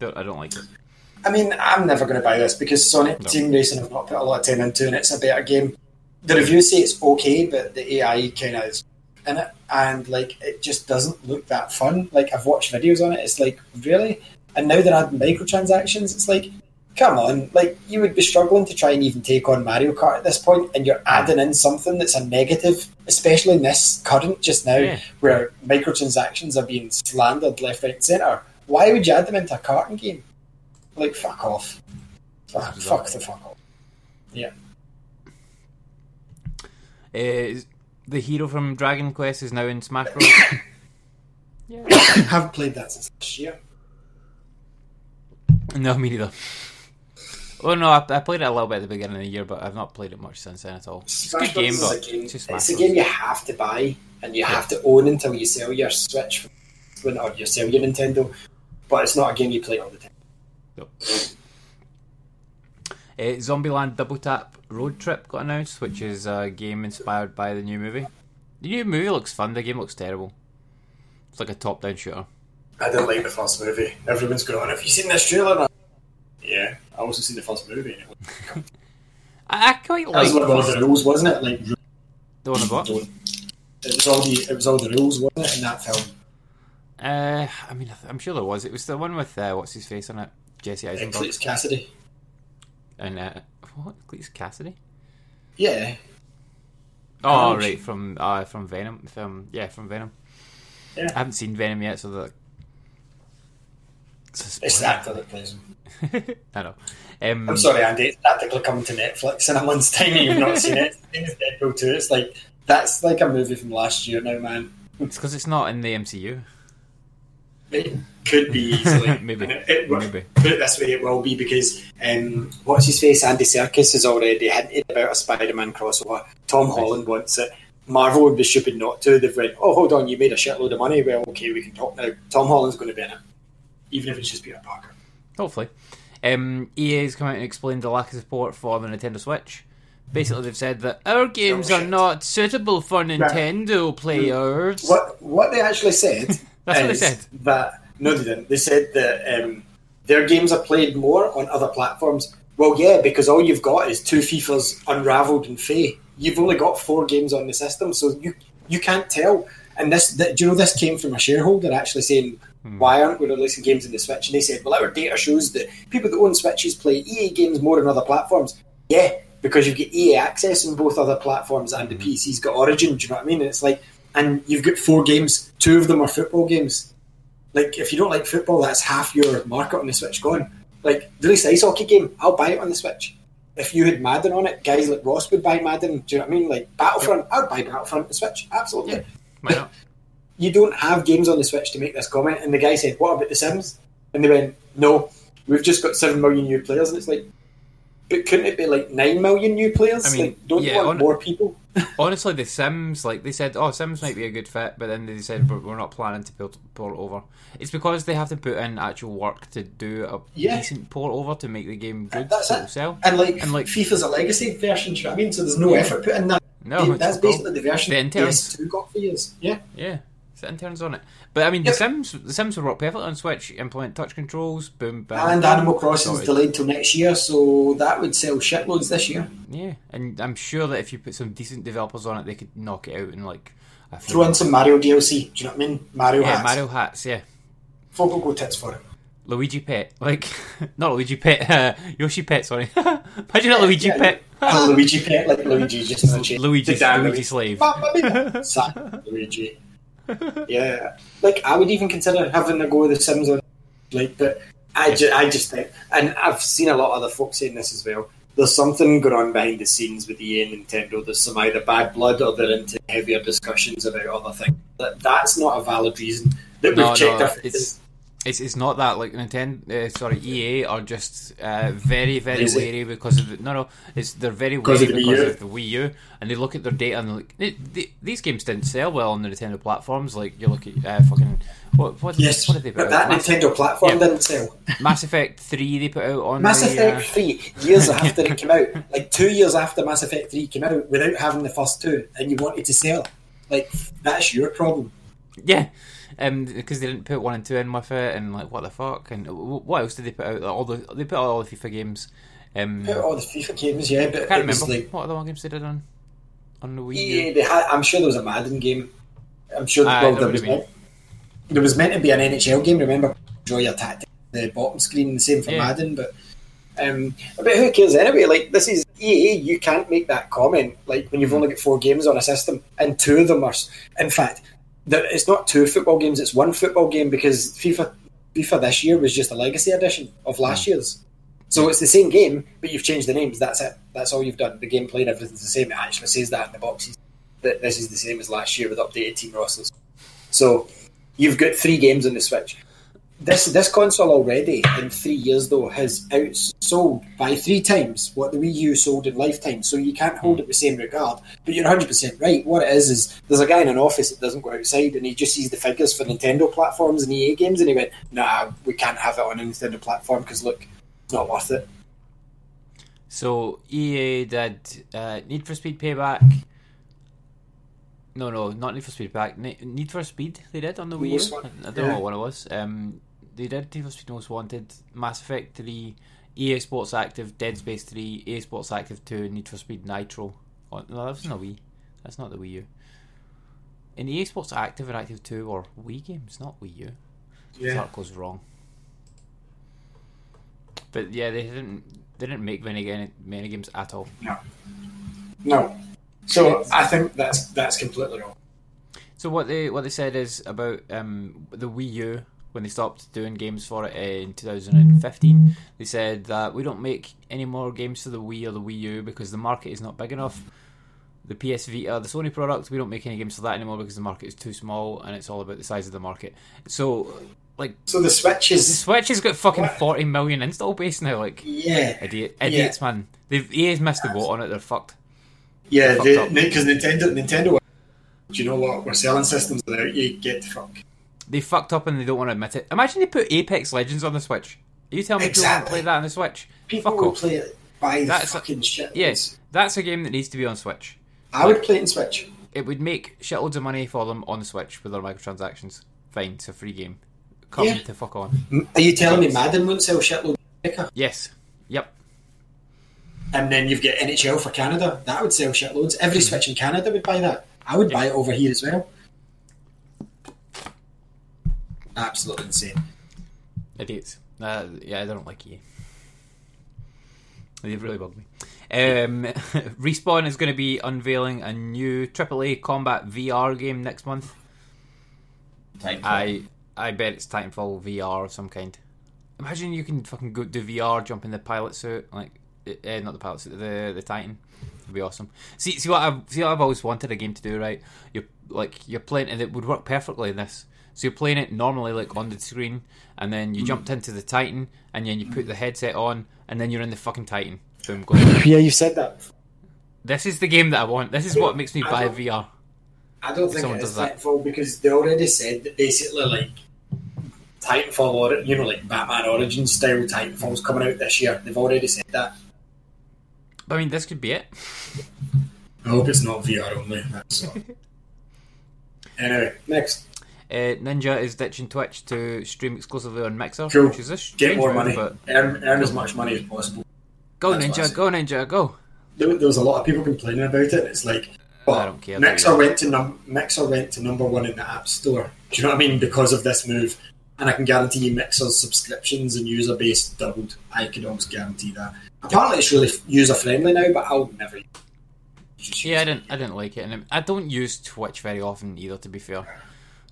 Yeah. I don't like it. I mean, I'm never going to buy this because Sonic No. Team Racing have not put a lot of time into, and it's a better game. The reviews say it's okay, but the AI kind of is in it, and like it just doesn't look that fun. Like I've watched videos on it, it's like really, and now they're adding microtransactions. It's like, come on, like you would be struggling to try and even take on Mario Kart at this point, and you're adding in something that's a negative, especially in this current just now, Yeah. where microtransactions are being slandered left, right, and centre. Why would you add them into a karting game? Like, fuck off. Fuck, fuck the fuck off. Yeah. Uh, the hero from Dragon Quest is now in Smash Bros. yeah. haven't played that since last year. no, me neither. Oh no, I, I played it a little bit at the beginning of the year, but I've not played it much since then at all. It's a good game, Bros but is a game, it's it's a game you have to buy and you have to own until you sell your Switch when or you sell your Nintendo. But it's not a game you play all the time. Nope. Uh, Zombieland Double Tap Road Trip got announced, which is a game inspired by the new movie. The new movie looks fun. The game looks terrible. It's like a top-down shooter. I didn't like the first movie. Everyone's going on. Have you seen this trailer? Yeah, I also seen the first movie. and I, I quite That like was one of the rules, wasn't it? Like the one about. It was all the it was all the rules, wasn't it, in that film? Uh, I mean, I'm sure there was. It was the one with uh, what's his face on it, Jesse Uh, Eisenberg, Cletus Cassidy. and uh, what? Cletus Cassidy. Yeah, Oh, right, from uh, from Venom. From yeah, from Venom. Yeah. I haven't seen Venom yet, so that. It's, the actor that plays him. I know. Um, I'm sorry, Andy. It's practically coming to Netflix in a month's time. and You've not seen it. Same as Deadpool 2. It's like that's like a movie from last year now, man. It's because it's not in the MCU. It could be easily. Maybe. It, it, Maybe. Put it this way, it will be because um, what's his face? Andy Serkis has already hinted about a Spider-Man crossover. Tom Holland wants it. Marvel would be stupid not to. They've went, oh, hold on, you made a shitload of money. Well, okay, we can talk now. Tom Holland's going to be in it, even if it's just Peter Parker. Hopefully. Um, has come out and explained the lack of support for the Nintendo Switch. Basically, they've said that our games are not suitable for Nintendo players. What what they actually said That's what they said. that no, they didn't. They said that um, their games are played more on other platforms. Well, yeah, because all you've got is two FIFA's Unraveled and Fe. You've only got four games on the system, so you you can't tell. And this, th do you know, this came from a shareholder actually saying, Hmm. "Why aren't we releasing games in the Switch?" And they said, "Well, our data shows that people that own Switches play EA games more than other platforms." Yeah, because you get EA access on both other platforms, and the Hmm. PC's got Origin. Do you know what I mean? And it's like, and you've got four games. Two of them are football games. Like, if you don't like football, that's half your market on the Switch gone. Like, release the ice hockey game, I'll buy it on the Switch. If you had Madden on it, guys like Ross would buy Madden. Do you know what I mean? Like Battlefront, I'd buy Battlefront on the Switch. Absolutely. Yeah. You don't have games on the Switch to make this comment. And the guy said, "What about the Sims?" And they went, "No, we've just got seven million new players." And it's like, but couldn't it be like nine million new players? I mean, like, don't yeah, you want on- more people? Honestly, The Sims, like they said, oh, Sims might be a good fit, but then they said we're, we're not planning to port, port over. It's because they have to put in actual work to do a Yeah. decent port over to make the game good That's so it. sell. And like, And, like- FIFA's a legacy version. You know what I mean? So there's no effort put in that. No, that's basically the version The. PS2 got for years. Yeah. Yeah, it's the interns on it. But I mean, Yep. The Sims, The Sims will work perfectly on Switch. Implement touch controls, boom, bam. And Animal Crossing's delayed till next year, so that would sell shitloads this year. Yeah, and I'm sure that if you put some decent developers on it, they could knock it out in like a few Throw in some Mario DLC. Do you know what I mean? Mario Yeah, hats. Mario hats. Yeah, Folk will go tits for it. Luigi Pet, like not Luigi Pet, uh, Yoshi Pet. Sorry, imagine a Luigi Yeah, Pet. Luigi pet like Luigi just in a chain. Luigi's The dad Luigi slave. Mia. Sa- Luigi. Yeah, like I would even consider having a go with the Sims on, like, but I, ju- I just think, and I've seen a lot of other folks saying this as well. There's something going on behind the scenes with EA and Nintendo. There's some either bad blood or they're into heavier discussions about other things. That that's not a valid reason that we've No, checked no, our it's it's it's not that like Nintendo. Uh, sorry, EA are just uh, very very Lazy. wary because of the, no no. It's they're very wary of because of the Wii U, and they look at their data and they're like they, they, these games didn't sell well on the Nintendo platforms. Like you look at uh, fucking what what, Yes, what did they put but out? that Mass, Nintendo platform Yeah. didn't sell. Mass Effect Three they put out on Mass the, Effect uh, 3, years after it came out, like two years after Mass Effect 3 came out, without having the first two, and you wanted to sell. Like, that's your problem. Yeah, um, because they didn't put one and two in with it, and like what the fuck, and what else did they put out? All the they put out all the FIFA games. Um, Put all the FIFA games, yeah, but I can't remember like, what other one games they did on on the Wii U. EA, they had, I'm sure there was a Madden game. I'm sure Aye, well, there was, meant, there was meant to be an NHL game, remember? Draw your tactic, the bottom screen, the same for Yeah. Madden, but Um, but who cares anyway? Like this is EA. You can't make that comment. Like when you've only got four games on a system, and two of them are. In fact, there, it's not two football games. It's one football game because FIFA FIFA this year was just a legacy edition of last year's. So it's the same game, but you've changed the names. That's it. That's all you've done. The gameplay and everything's the same. It actually says that in the boxes. That this is the same as last year with updated team rosters. So you've got three games on the Switch. This this console already in three years though has outsold by three times what the Wii U sold in lifetime. So you can't hold it the same regard. But you're 100 percent right. What it is is there's a guy in an office that doesn't go outside and he just sees the figures for Nintendo platforms and EA games and he went, Nah, we can't have it on a Nintendo platform because look, it's not worth it. So EA did uh, Need for Speed Payback. No, no, not Need for Speed Payback. Need for Speed they did on the Wii U. I don't yeah. know what one it was. Um, they did Need for Speed Most Wanted, Mass Effect Three, EA Sports Active, Dead Space Three, EA Sports Active Two, Need for Speed Nitro. Oh, no, that wasn't a Wii. That's not the Wii U. In the EA Sports Active and Active Two or Wii games, not Wii U. Yeah. That goes wrong. But yeah, they didn't. They didn't make many many games at all. No. No. So I think that's that's completely wrong. So what they what they said is about um, the Wii U when they stopped doing games for it in 2015. Mm-hmm. They said that we don't make any more games for the Wii or the Wii U because the market is not big enough. The PS Vita, the Sony product, we don't make any games for that anymore because the market is too small and it's all about the size of the market. So, like, So the Switch the is Switch has got fucking What? 40 million install base now. Like, yeah. idiot, idiots, man. They've EA's missed the boat on it. They're fucked. Yeah, because Nintendo, Nintendo. Do you know what? We're selling systems without you. Get the fuck. They fucked up and they don't want to admit it. Imagine they put Apex Legends on the Switch. Are you telling me people won't play that on the Switch? People Fuck will off. play it by the That's a- fucking shit. Yes, that's a game that needs to be on Switch. I would play it in Switch. It would make shitloads of money for them on the Switch with their microtransactions. Fine, it's a free game. Come Yeah. to fuck on. Are you telling me Madden won't sell shitloads of? Yes. Yep. And then you've got NHL for Canada. That would sell shitloads. Every Mm-hmm. Switch in Canada would buy that. I would buy it over here as well. Absolutely insane. Idiots. Uh, yeah, I don't like you. They've really bugged me. Um, Respawn is going to be unveiling a new AAA combat VR game next month. I I bet it's Titanfall VR of some kind. Imagine you can fucking go do VR, jump in the pilot suit, like uh, not the pilot suit, the the Titan. It'd be awesome. See, see what I've see what I've always wanted a game to do. Right, you're like you're playing, and it would work perfectly in this. So you're playing it normally, like on the screen, and then you hmm. jumped into the Titan, and then you put the headset on, and then you're in the fucking Titan. Boom, go. Yeah, you said that. this is the game that I want. This is what makes me I buy VR. I don't think Someone it is that. Titanfall because they already said that basically like Titanfall or you know like Batman Origins style Titanfall's coming out this year. They've already said that. I mean, this could be it. I hope it's not VR only. Anyway, next. Uh, Ninja is ditching Twitch to stream exclusively on Mixer, Cool. which is a Get more money. But Earn, earn as much money as possible. go That's Ninja, go Ninja, go. There, there was a lot of people complaining about it. It's like, I don't care. Mixer went to num- Mixer went to number one in the App Store. Do you know what I mean? Because of this move, and I can guarantee you, Mixer's subscriptions and user base doubled. I can almost guarantee that. Apparently, it's really user friendly now, but I'll never. Yeah, I didn't. I didn't like it, and I don't use Twitch very often either. To be fair,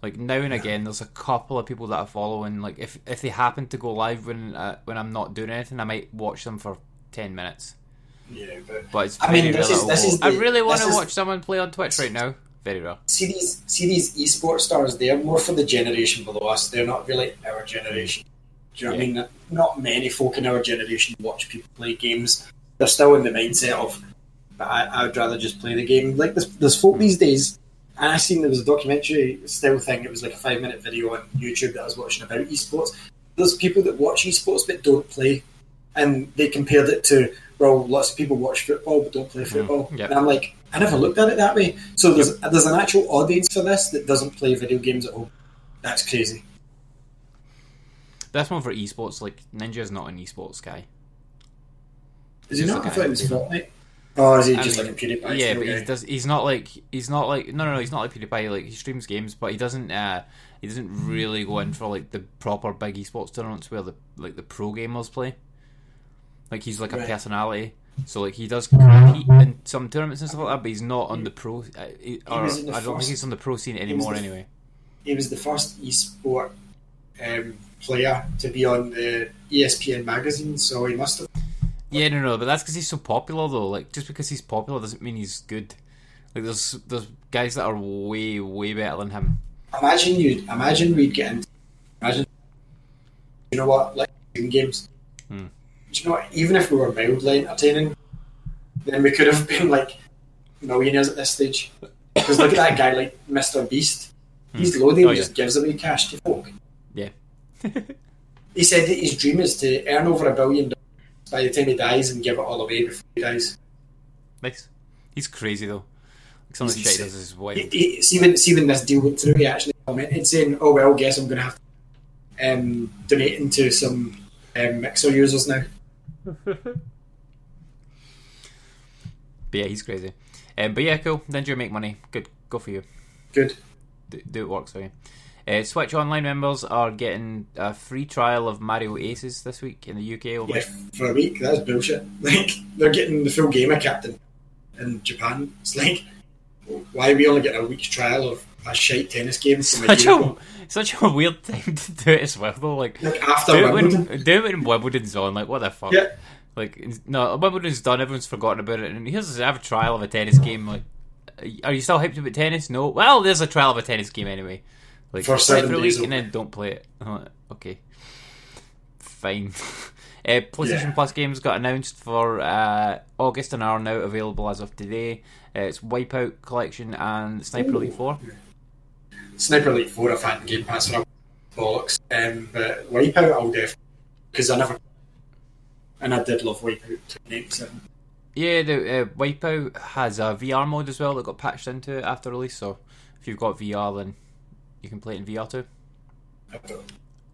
like now and again, there's a couple of people that I follow, and like if if they happen to go live when uh, when I'm not doing anything, I might watch them for ten minutes. Yeah, but But it's I mean, this is- this I'll is go, I really want to is- watch someone play on Twitch right now. Very rare. see these see these esports stars. They're more for the generation below us. They're not really our generation. Do you know what I mean? Not many folk in our generation watch people play games. They're still in the mindset of, but I, I would rather just play the game. Like there's, there's folk these days, and I seen there was a documentary style thing. It was like a five minute video on YouTube that I was watching about esports. There's people that watch esports but don't play, and they compared it to well, lots of people watch football but don't play mm-hmm. football. yeah. And I'm like, I never looked at it that way. So there's there's an actual audience for this that doesn't play video games at home. That's crazy. That's one for esports. Like Ninja's not an esports guy. Is he not? I thought it was Fortnite. Oh, is he just like a PewDiePie? Yeah, but guy? he does. He's not like he's not like no, no, no. He's not like PewDiePie. Like he streams games, but he doesn't. Uh, he doesn't really go in for like the proper big esports tournaments where the like the pro gamers play. Like he's like a Right. personality. So like he does compete in some tournaments and stuff like that, but he's not on the pro. Uh, he- or, the I don't think he's on the pro scene anymore. the- Anyway, He was the first esport um, player to be on the ESPN magazine, so he must have. Yeah, no, no, but that's because he's so popular though. Like just because he's popular doesn't mean he's good. Like there's there's guys that are way way better than him. Imagine you. Imagine we'd get into. Imagine. You know what? Like games. Hmm. Do you know what? Even if we were mildly entertaining, then we could have been like millionaires at this stage. Because look at that guy, like Mr. Beast. He's loading, Oh, he yeah. just gives away cash to folk. Yeah. He said that his dream is to earn over a billion dollars by the time he dies and give it all away before he dies. Nice. He's crazy though. Like some of the shit he does is wild. He, he, see, when, see when this deal went through, he actually commented saying, "Oh well, guess I'm going to have to um, donate into some um, Mixer users now." But yeah, he's crazy. Um, but yeah, cool. Then you make money. Good. Go for you. Good. Do, do it works for you. Uh, Switch Online members are getting a free trial of Mario Aces this week in the UK. Only. Yeah, for a week, that's bullshit. Like they're getting the full game of Captain in Japan. It's like, why are we only getting a week's trial of a shite tennis game from a Such year a such a weird time to do it as well though. Like Like after do it Wimbledon. when do it when Wimbledon's on. Like what the fuck? Yeah. Like no, Wimbledon's done. Everyone's forgotten about it. And here's have a trial of a tennis game. Like, are you still hyped about tennis? No. Well, there's a trial of a tennis game anyway. Like For seven for a week and then don't play it. Like, okay, fine. Uh, PlayStation Yeah. Plus games got announced for uh, August and are now available as of today. Uh, it's Wipeout Collection and Sniper Elite Four. Sniper Elite 4 I've had in Game Pass for bollocks. Um, but Wipeout I'll definitely because I never and I did love Wipeout 2087. Yeah, the uh, Wipeout has a VR mode as well that got patched into it after release. So if you've got VR, then you can play it in VR too. I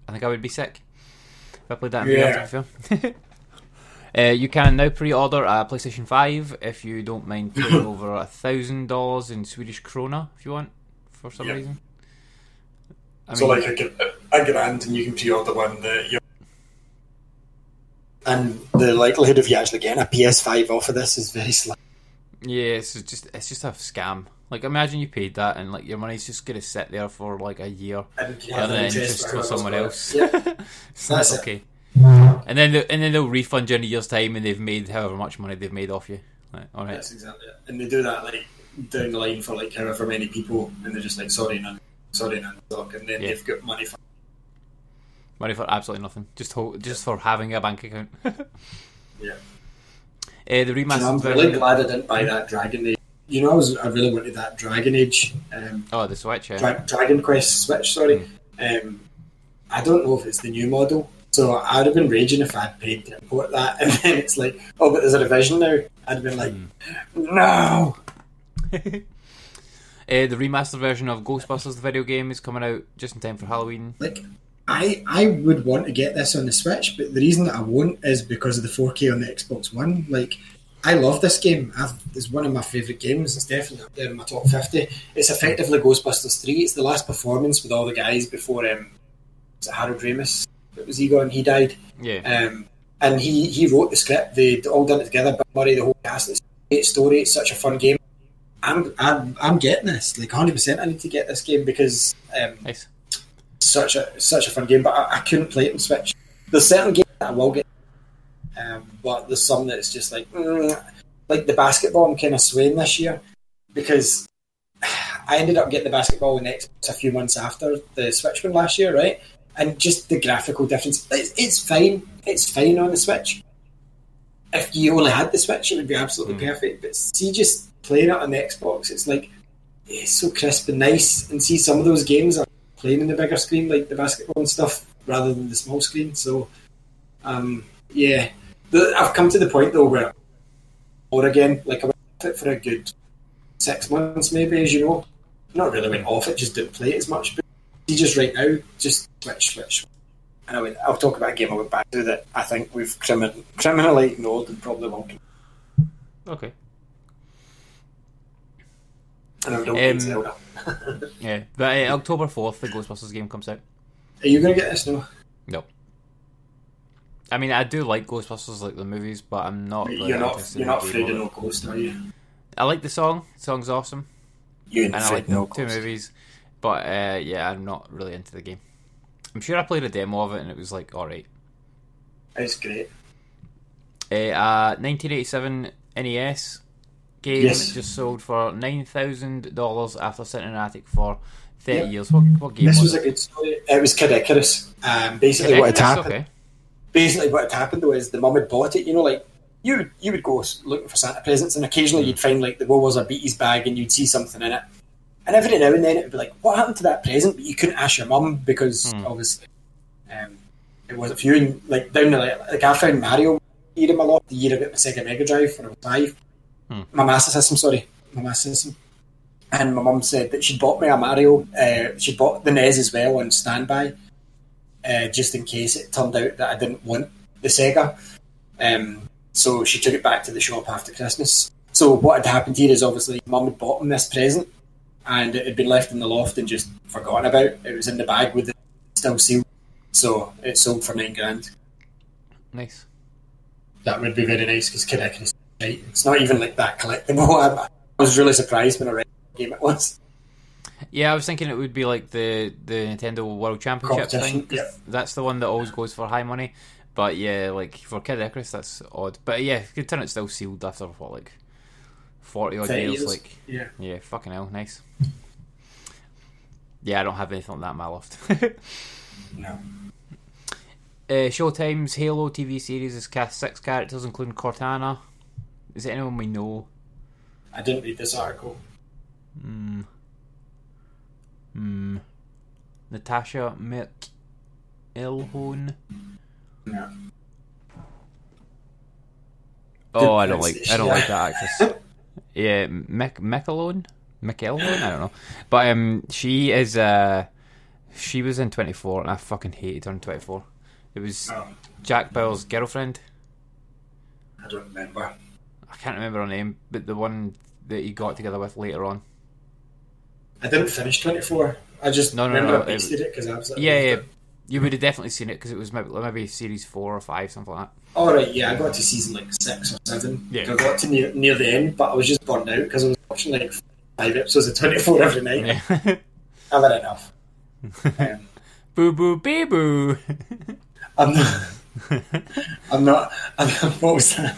I think I would be sick if I played that in Yeah. VR. Uh, you can now pre-order a PlayStation 5 if you don't mind paying over a thousand dollars in Swedish krona if you want for some Yeah. reason. I so mean, like a, gr- a grand and you can pre-order one that you and the likelihood of you actually getting a PS5 off of this is very slim. yeah, it's just it's just a scam. Like imagine you paid that and like your money's just gonna sit there for like a year And then interest for someone else. Yeah. It's like, That's okay. And then they, and then they'll refund you in a year's time, and they've made however much money they've made off you. Like, all right, That's exactly it. And they do that like down the line for like however many people, and they're just like, sorry, none, sorry, none, stock, and then Yeah. they've got money for. money for absolutely nothing. Just ho- just for having a bank account. uh, Yeah. the And remastered I'm really glad I didn't buy that Dragon Age. You know, I was I really wanted that Dragon Age, um, Oh, the Switch. Yeah. Dra- Dragon Quest Switch. Sorry, um, I don't know if it's the new model. So I'd have been raging if I'd paid to import that, and then it's like, oh, but there's a revision now. I'd have been like, no. Uh, the remastered version of Ghostbusters, the video game, is coming out just in time for Halloween. like I I would want to get this on the Switch, but the reason that I won't is because of the 4K on the Xbox One. Like I love this game. I've, it's one of my favourite games. It's definitely up there in my top 50. It's effectively Ghostbusters 3. It's the last performance with all the guys before um, was it Harold Ramis? It was Egon. He died. Yeah. Um, and he, he wrote the script. They all done it together. Bill Murray, the whole cast. It's a great story. It's such a fun game. I'm I'm, I'm getting this. Like 100. percent I need to get this game because um, nice. such a such a fun game. But I, I couldn't play it on Switch. There's certain games that I will get, um, but there's some that's just like mm, like the basketball. I'm kind of swaying this year because I ended up getting the basketball on Xbox a few months after the Switch one last year, right? And just the graphical difference, it's, it's fine. It's fine on the Switch. If you only had the Switch, it would be absolutely perfect. But see, just playing it on the Xbox, it's like it's so crisp and nice. And see, some of those games are playing in the bigger screen, like the basketball and stuff, rather than the small screen. So, um, yeah, I've come to the point though where, or again, like I went off it for a good six months, maybe, as you know. Not really went off it, just didn't play it as much. But see, just right now, just switch, switch. And I went, I'll talk about a game I went back to that I think we've crimin- criminally ignored and probably won't. Okay. And I don't Um, Zelda. Yeah. But uh, October fourth, the Ghostbusters game comes out. Are you going to get this? No. No. I mean, I do like Ghostbusters, like the movies, but I'm not. really You're not you're not afraid of no ghost, are you? I like the song. The song's awesome, You and I like the no two ghost. movies. But uh, yeah, I'm not really into the game. I'm sure I played a demo of it, and it was like all right. It's great. A uh, 1987 NES game Yes. just sold for nine thousand dollars after sitting in an attic for thirty years. What, what game This was, was a it? good story. It was Kid Icarus. Um, basically, what had happened. Okay. Basically, what had happened though is the mum had bought it. You know, like you would you would go looking for Santa presents, and occasionally you'd find like the Woolworths or Beatties bag, and you'd see something in it. And every now and then it would be like, "What happened to that present?" But you couldn't ask your mum because obviously um, it wasn't for you. And, like down the like, like I found Mario year in my loft the year I got my Sega Mega Drive when I was five. My Master System, sorry, my Master System. And my mum said that she'd bought me a Mario. Uh, she'd bought the NES as well on standby, uh, just in case it turned out that I didn't want the Sega. Um, so she took it back to the shop after Christmas. So what had happened here is obviously mum had bought him this present, and it had been left in the loft and just forgotten about. It was in the bag with it still sealed, so it sold for nine grand. Nice. That would be very nice because Kid Icarus, right? It's not even like that collectible. I, I was really surprised when I read what game it was. Yeah, I was thinking it would be like the the Nintendo World Championship thing. yeah. That's the one that always goes for high money. But yeah, like for Kid Icarus, that's odd. But yeah, good turn it's still sealed after what like forty odd years. years. Like Yeah. yeah, fucking hell, nice. Yeah, I don't have anything like that in my loft. No. uh, Showtime's Halo TV series has cast six characters, including Cortana. Is it anyone we know? I didn't read this article. Hmm. Hmm. Natascha McElhone. No. Oh, I don't like. I don't like that actress. yeah, Mick McElhone, McElhone. I don't know, but um, she is. Uh, she was in Twenty Four, and I fucking hated her in Twenty Four. It was Oh, Jack Bell's girlfriend. I don't remember. I can't remember her name, but the one that he got together with later on. I didn't finish 24. I just No, no, remember no, I basted it because I was like, Yeah, yeah. You would have definitely seen it because it was maybe, maybe series four or five, something like that. All right, yeah, I got to season like six or seven. Yeah. I got to near, near the end, but I was just burned out because I was watching like five episodes of 24 every night. Yeah. I've had enough. um, boo boo bee boo. I'm not. I'm not. I'm not. What was that?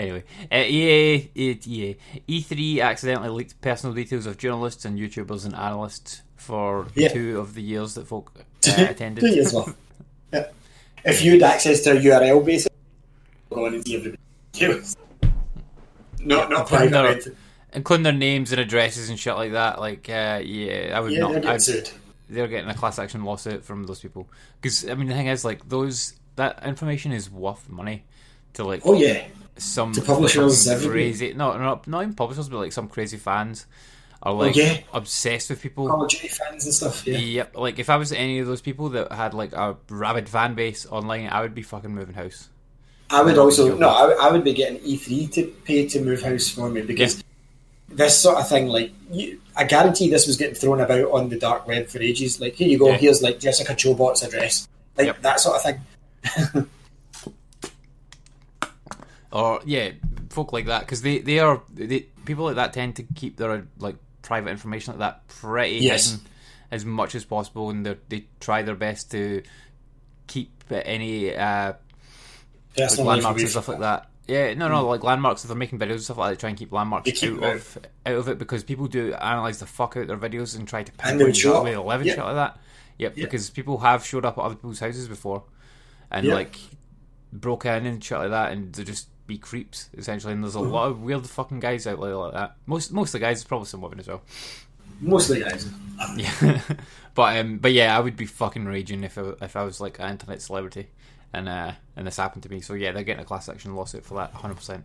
Anyway, uh, EA, EA, E3 accidentally leaked personal details of journalists and YouTubers and analysts for Yeah. two of the years that folk uh, attended. Two years worth. Yeah. If you had access to a URL basically, go on and see everybody. else. Not not private. No. Including their names and addresses and shit like that. Like, uh, yeah, I would Yeah, not. they're getting I'd- they're getting a class action lawsuit from those people. Because I mean, the thing is, like, those that information is worth money to like Oh yeah. Some To publishers, crazy. No, not not even publishers, but like some crazy fans are like Oh, yeah. obsessed with people. Oh, Duty fans and stuff. Yeah. Yep, like if I was any of those people that had like a rabid fan base online, I would be fucking moving house. I would also no. I, I would be getting E3 to pay to move house for me because this sort of thing, like you, I guarantee this was getting thrown about on the dark web for ages. Like here you go, Yeah. here's like Jessica Chobot's address, like Yep. that sort of thing. Or yeah, folk like that because they they are they, people like that tend to keep their like private information like that pretty Yes. hidden as much as possible, and they they try their best to keep any uh, like landmarks and stuff like that. Yeah, no, no, like landmarks. If they're making videos and stuff like that, they try and keep landmarks keep out of out of it because people do analyze the fuck out of their videos and try to And they would pinpoint show exactly up. where they live and Yeah. shit like that. Yep, Yeah. because people have showed up at other people's houses before, and Yeah. like broke in and shit like that, and they're just be creeps essentially. And there's a lot of weird fucking guys out there like that. Most most of the guys, probably some women as well. Most of the guys. Yeah, but um, but yeah, I would be fucking raging if I, if I was like an internet celebrity, and uh, and this happened to me. So yeah, they're getting a class action lawsuit for that, hundred percent.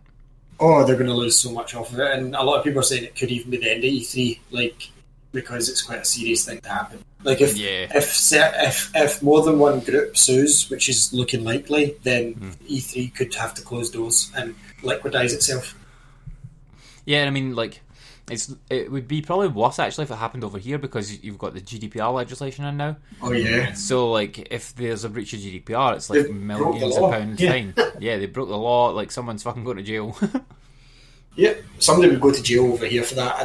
Oh, they're going to lose so much off of it, and a lot of people are saying it could even be the end of E3, like because it's quite a serious thing to happen. Like if Yeah. if if if more than one group sues, which is looking likely, then Hmm. E3 could have to close doors and liquidize itself. Yeah, I mean, like, It's it would be probably worse actually if it happened over here because you've got the GDPR legislation in now. Oh yeah. So like if there's a breach of GDPR, it's like They've millions of pounds Yeah. fine. Yeah, they broke the law. Like someone's fucking going to jail. Yeah, somebody would go to jail over here for that. I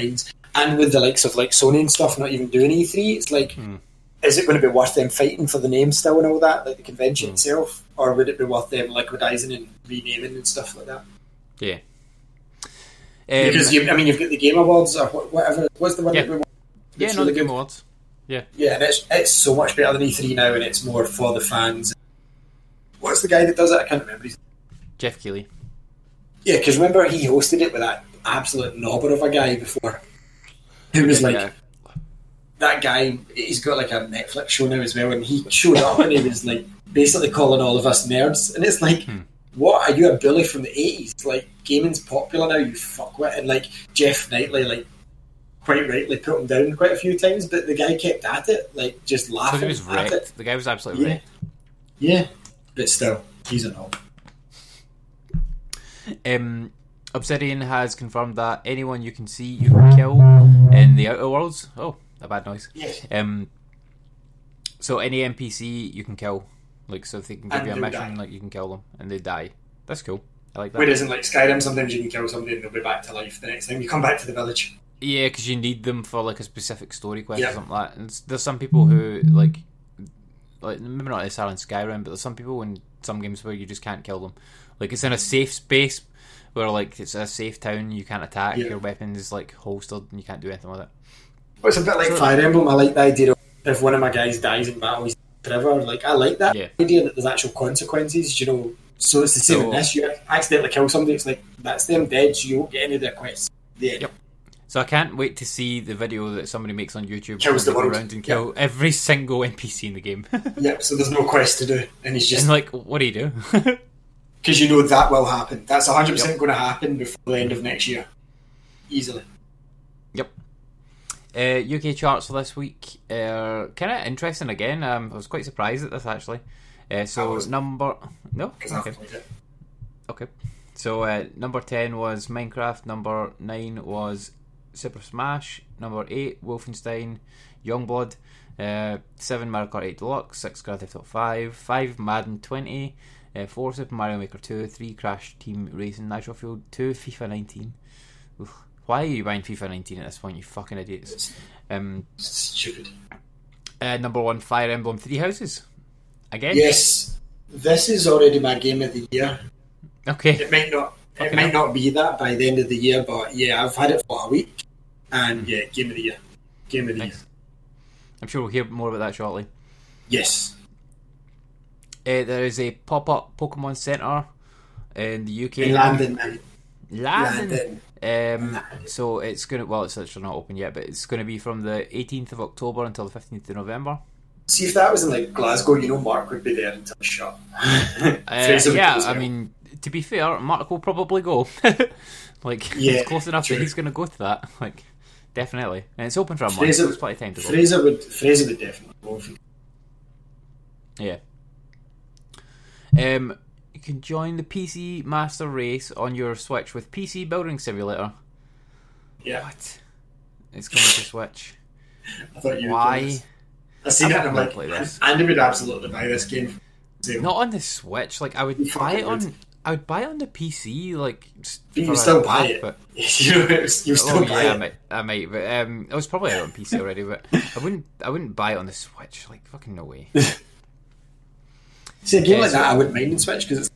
don't. And with the likes of like Sony and stuff not even doing E3, it's like, Hmm. is it going to be worth them fighting for the name still and all that, like the convention Hmm. itself, or would it be worth them liquidizing and renaming and stuff like that? yeah. Um, Because you, I mean, you've got the Game Awards or whatever. What's the one Yeah. that we want? yeah, no, the Game good. Awards. Yeah. Yeah, and it's it's so much better than E3 now, and it's more for the fans. What's the guy that does it? I can't remember. His Geoff Keighley. Yeah, because remember he hosted it with that absolute knobber of a guy before, who was like Yeah. that guy. He's got like a Netflix show now as well, and he showed up and he was like basically calling all of us nerds, and it's like, Hmm. what are you a bully from the eighties? Like gaming's popular now, you fuckwit, and like Jeff Knightley, like quite rightly put him down quite a few times, but the guy kept at it, like just So laughing he was at it. The guy was absolutely Yeah. wrecked. Yeah, but still, he's an knob. Um, Obsidian has confirmed that anyone you can see, you can kill in the Outer Worlds. Oh, a bad noise. Yes. Um, so any NPC you can kill, like so if they can give And you a mission, die. like you can kill them and they die. That's cool. I like that. Whereas in like Skyrim, sometimes you can kill somebody and they'll be back to life the next time you come back to the village. Yeah, because you need them for like a specific story quest or something like that. And there's some people who like, like maybe not necessarily in Skyrim, but there's some people in some games where you just can't kill them. Like it's in a safe space where like it's a safe town, you can't attack. Yeah. Your weapon is like holstered and you can't do anything with it. Well, it's a bit like So- Fire Emblem. I like the idea of if one of my guys dies in battle, he's forever. Like I like that Yeah. idea that there's actual consequences. You know, so it's the same So- in this. You accidentally kill somebody, it's like that's them dead. So you won't get any of their quests. End. Yep. So I can't wait to see the video that somebody makes on YouTube. Kills the world. around and kill every single NPC in the game. Yep. So there's no quest to do, and he's just and like, what do you do? because you know that will happen. That's 100 percent Yep. going to happen before the end of next year, easily. Yep. Uh, UK charts for this week are kind of interesting again. Um, I was quite surprised at this actually. Uh, so number no, okay, I've played it. okay. So uh, number ten was Minecraft. Number nine was Super Smash. Number eight Wolfenstein, Youngblood. Uh, seven Mario Kart 8 Deluxe. Six Grand Theft Auto 5. Five Madden 20. Uh, four Super Mario Maker 2. Three Crash Team Racing Nitro Fuel, Two FIFA 19. Oof. Why are you buying FIFA 19 at this point, you fucking idiots? Um, Stupid. uh, number one, Fire Emblem Three Houses. Again? Yes, this is already my game of the year. Okay. It might not. It might not be that by the end of the year, but yeah, I've had it for a week, and yeah, game of the year, game of the year. I'm sure we'll hear more about that shortly. Yes, Uh, there is a pop up Pokemon Center in the UK. in London, man. London. Um, so it's gonna well, it's actually not open yet, but it's gonna be from the 18th of October until the 15th of November. See if that was in like Glasgow, you know, Mark would be there until shut. Uh, yeah, I mean, to be fair, Mark will probably go. like, Yeah, it's close enough true. that he's gonna go to that. Like, definitely, and it's open for a month. Fraser- so there's plenty of time to go. Fraser would, Fraser would definitely go. Yeah. Um, you can join the PC Master Race on your Switch with PC Building Simulator. Yeah, What? It's coming to Switch. I thought you. Why? I seen I'm it, not and I'm like, play this. Andy would absolutely buy this game. So, Not on the Switch. Like I would buy it on. I would buy it on the PC. Like, But you still buy it. But, you you still oh buy yeah, I it. might. I might. But um, I was probably out on PC already. But I wouldn't. I wouldn't buy it on the Switch. Like fucking no way. See, a game like that, I wouldn't mind in Switch because it's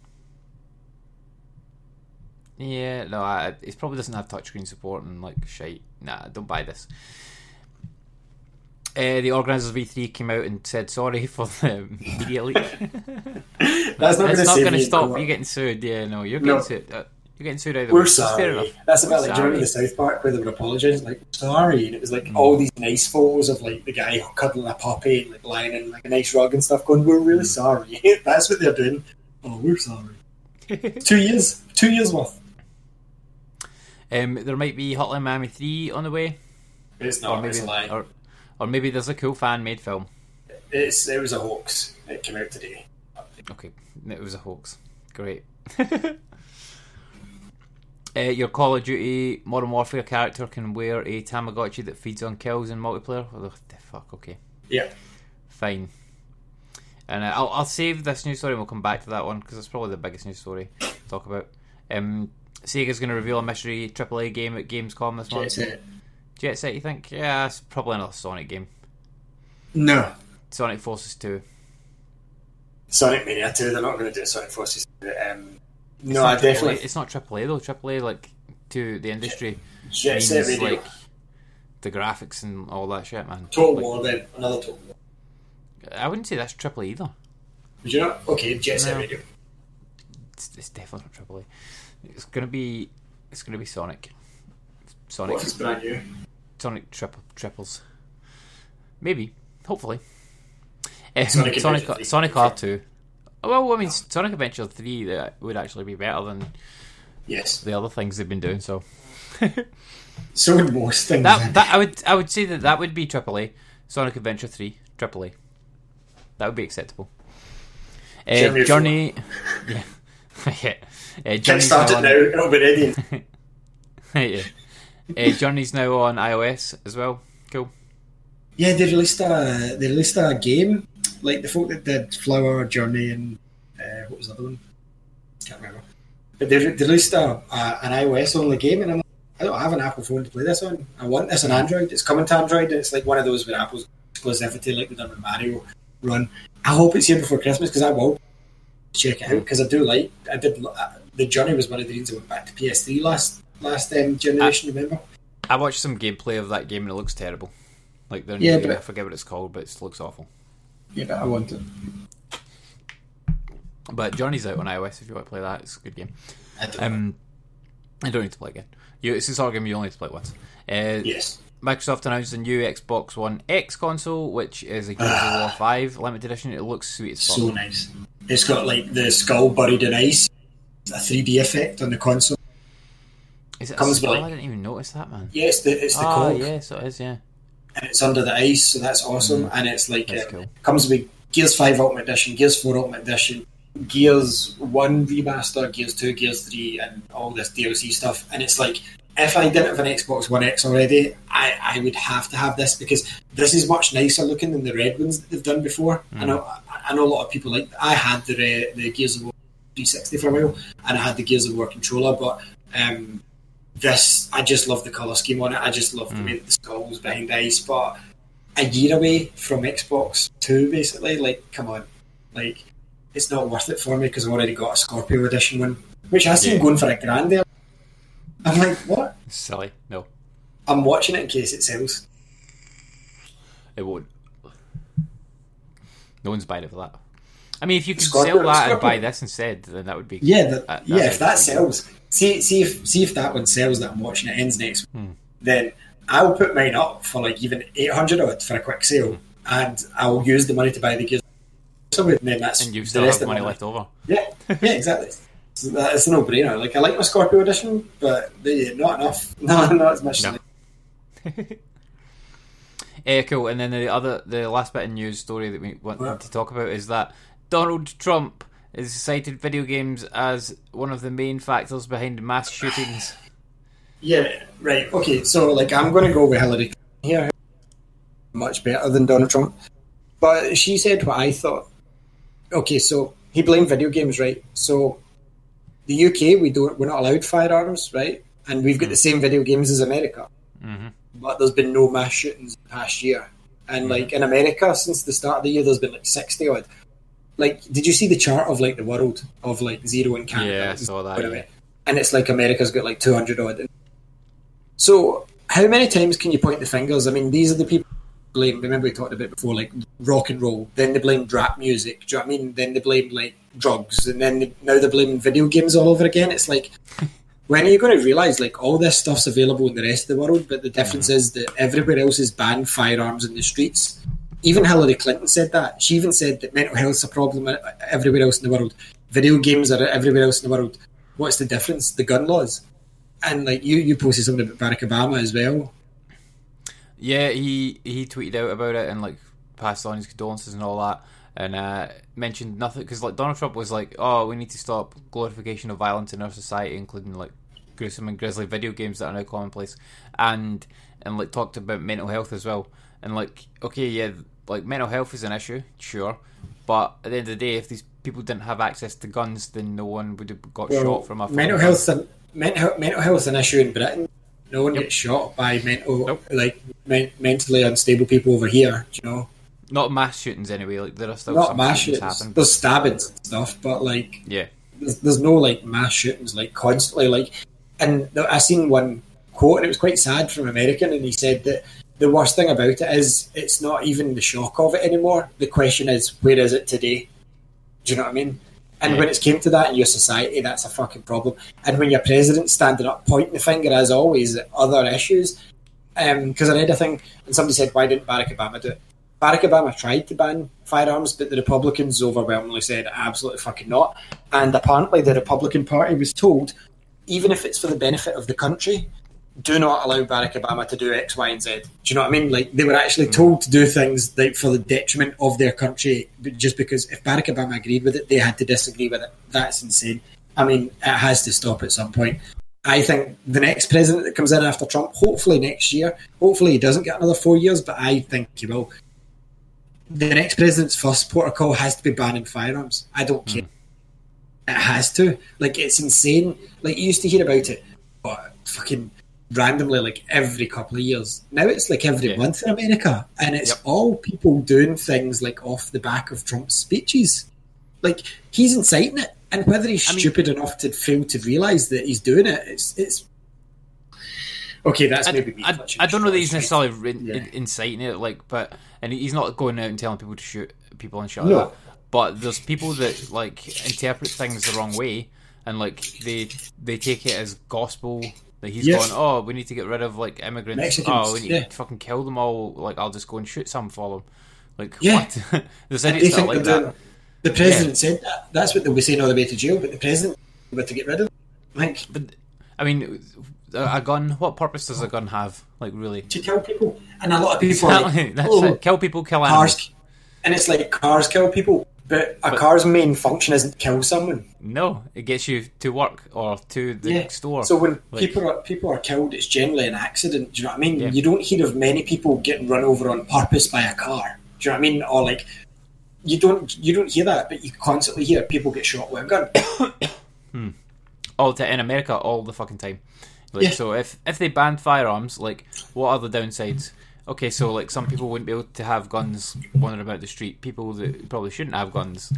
Yeah, no, I, it probably doesn't have touchscreen support and like shite. Nah, don't buy this. Uh, the organisers of E3 came out and said sorry for the media leak. that's not going to not save going to me stop you getting sued. Yeah, no, you're No. getting sued. You're getting sued either. We're sorry. That's about We're like, remember the. South Park where they would apologise? Like, sorry. And it was like all these nice photos of like the guy cuddling a puppy and like lying in like a nice rug and stuff going, we're really sorry. That's what they're doing. Oh, we're sorry. two years. Two years worth. Um, there might be Hotline Miami 3 on the way, It's or not. maybe, It's or, or maybe there's a cool fan made film. It's, it was a hoax. It came out today. Okay, it was a hoax. Great. Uh, your Call of Duty Modern Warfare character can wear a Tamagotchi that feeds on kills in multiplayer. What the fuck? Okay, Yeah. fine. And uh, I'll, I'll save this news story and we'll come back to that one because it's probably the biggest news story to talk about. Um, Sega's going to reveal a mystery AAA game at Gamescom this month. Jet month. Set. Jet Set, you think? Yeah, it's probably another Sonic game. No. Sonic Forces 2. Sonic Mania 2, they're not going to do Sonic Forces. Um, It's no, I definitely. AAA, it's not AAA though. AAA, like, to the industry, Jet Set means, Radio. like, the graphics and all that shit, man. Total Like, War, then. Another Total War. I wouldn't say that's AAA either. Would you not? Okay, Jet Set No. Radio. It's, it's definitely not AAA. It's gonna be, it's gonna be Sonic. Sonic, What if it's brand new? Sonic triple triples. Maybe, hopefully. Sonic Sonic, Sonic, R2. Well, I mean, Sonic Adventure 3 that would actually be better than Yes. the other things they've been doing. So So would most things. that that I would I would say that that would be AAA. Sonic Adventure 3 AAA. That would be acceptable. Uh, Journey yeah, yeah. Uh, Journey's start now it on- now, it'll be ready. yeah. Uh, Journey's now on iOS as well. Cool. Yeah, they released a they released a game like the folk that did Flower Journey and uh, what was the other one? Can't remember. But they, released a, a an iOS only game, and I'm like, I don't have an Apple phone to play this on. I want this on Android. It's coming to Android, and it's like one of those where Apple's exclusivity, like we done with Mario Run. I hope it's here before Christmas because I will check it out because I do like. I did. Uh, the Journey was one of the reasons I went back to PS3 last last um, generation. remember? I watched some gameplay of that game and it looks terrible. Like the Yeah, new, but- I forget what it's called, but it looks awful. Yeah, but I want it. But Journey's out on iOS if you want to play that. It's a good game. I don't Um, I don't need to play again. You, it's this sort game you only need to play once. Uh, yes. Microsoft announced a new Xbox One X console, which is a Gears of War 5 limited edition. It looks sweet as fuck. So nice. It's got like the skull buried in ice, a 3D effect on the console. Is it a comes skull? like- I didn't even notice that, man. Yeah, it's the it's the Ah, cog, yeah, so it is, yeah. And it's under the ice, so that's awesome. And it's like Mm. That's uh, cool. comes with Gears Five Ultimate Edition, Gears Four Ultimate Edition, Gears One remaster, Gears Two, Gears Three, and all this DLC stuff. And it's like if I didn't have an Xbox One X already, I, I would have to have this because this is much nicer looking than the red ones that they've done before. Mm. I know I know a lot of people like. I had the the Gears of War 360 for a while, and I had the Gears of War controller, but. Um, this I just love the color scheme on it. I just love the way the skulls behind the ice. But a year away from Xbox Two, basically, like come on, like it's not worth it for me because I've already got a Scorpio edition one, which I seen Yeah. going for a grand there. I'm like, what? Silly. No, I'm watching it in case it sells. it won't. No one's buying it for that. I mean, if you could Scorpio- sell that and buy this instead, then that would be Yeah, Uh, yeah. If that sells, see, see if see if that one sells that I'm watching it ends next, Hmm. week, then I'll put mine up for like even eight hundred odd for a quick sale, and I'll use the money to buy the gears. And then that's and you the still rest have of money left over. Yeah, yeah, exactly. So that, it's a no brainer. Like I like my Scorpio edition, but they, not enough. No, not as much. No. as Eh, cool. And then the other, the last bit of news story that we want to talk about is that Donald Trump has cited video games as one of the main factors behind mass shootings. Yeah, right. Okay, so like I'm going to go with Hillary here. Much better than Donald Trump, but she said what I thought. Okay, so he blamed video games, right? So the UK, we don't, we're not allowed firearms, right? And we've got the same video games as America, Mhm. but there's been no mass shootings in the past year. And like in America, since the start of the year, there's been like sixty odd. Like, did you see the chart of like the world of like zero in Canada? Yeah, I saw that, yeah. And it's like America's got like two hundred odd. So, how many times can you point the fingers? I mean, these are the people blame. Remember, we talked about before, like rock and roll. Then they blame rap music. Do you know what I mean? Then they blame like drugs, and then they, now they're blaming video games all over again. It's like, when are you going to realize like all this stuff's available in the rest of the world? But the difference mm. is that everywhere else is banned firearms in the streets. Even Hillary Clinton said that. She even said that mental health's a problem everywhere else in the world. Video games are everywhere else in the world. What's the difference? The gun laws. And like you, you posted something about Barack Obama as well. Yeah, he he tweeted out about it and like passed on his condolences and all that, and uh, mentioned nothing because like Donald Trump was like, "Oh, we need to stop glorification of violence in our society, including like gruesome and grisly video games that are now commonplace, and and like talked about mental health as well. And like, okay, yeah, like mental health is an issue, sure, but at the end of the day, if these people didn't have access to guns, then no one would have got Well, shot from a mental health. Mental mental health is an issue in Britain. No one Yep. gets shot by mental Nope. like men, mentally unstable people over here. You know, Not mass shootings anyway. Like there are still not mass shootings shootings. happen. There's stabbings and stuff, but like Yeah, there's, there's no like mass shootings like constantly like and I seen one quote and it was quite sad from American and he said that the worst thing about it is it's not even the shock of it anymore. The question is where is it today? Do you know what I mean? And Yeah. when it's came to that in your society that's a fucking problem. And when your president's standing up pointing the finger as always at other issues um, because I read a thing and somebody said why didn't Barack Obama do it? Barack Obama tried to ban firearms, but the Republicans overwhelmingly said absolutely fucking not. And apparently, the Republican Party was told, even if it's for the benefit of the country, do not allow Barack Obama to do X, Y, and Z. Do you know what I mean? Like they were actually told to do things like for the detriment of their country, just because if Barack Obama agreed with it, they had to disagree with it. That's insane. I mean, it has to stop at some point. I think the next president that comes in after Trump, hopefully next year, hopefully he doesn't get another four years, but I think he will the next president's first protocol has to be banning firearms. I don't hmm. care. It has to. Like it's insane. Like you used to hear about it, but fucking randomly, like every couple of years. Now it's like every Yeah. month in America, and it's Yep. all people doing things like off the back of Trump's speeches. Like he's inciting it, and whether he's I mean- stupid enough to fail to realize that he's doing it, it's it's. Okay, that's I, maybe I, I don't know that he's necessarily Yeah. inciting it, like, but and he's not going out and telling people to shoot people and shit No. like that. But there's people that like interpret things the wrong way, and like they they take it as gospel. That he's Yeah. going, oh, we need to get rid of like immigrants. Mexicans, oh, we need yeah. to fucking kill them all. Like, I'll just go and shoot some for them. Like, Yeah. what? there's And idiots that like that. The president said that. That's what they'll be saying all the way to jail. But the president about to get rid of them. Like But I mean, a, gun. What purpose does a gun have? Like, really? to kill people, and a lot of people like, That's "Oh. Kill people, kill animals. cars," and it's like cars kill people. But a But- car's main function isn't to kill someone. No, it gets you to work or to the next store. So when Like- people are people are killed, it's generally an accident. Do you know what I mean? Yeah. You don't hear of many people getting run over on purpose by a car. Do you know what I mean? Or like you don't you don't hear that, but you constantly hear people get shot with a gun. Hmm. all the, in America all the fucking time. Like, Yeah. So if if they banned firearms, like what are the downsides? Okay, so like some people wouldn't be able to have guns wandering about the street. People that probably shouldn't have guns,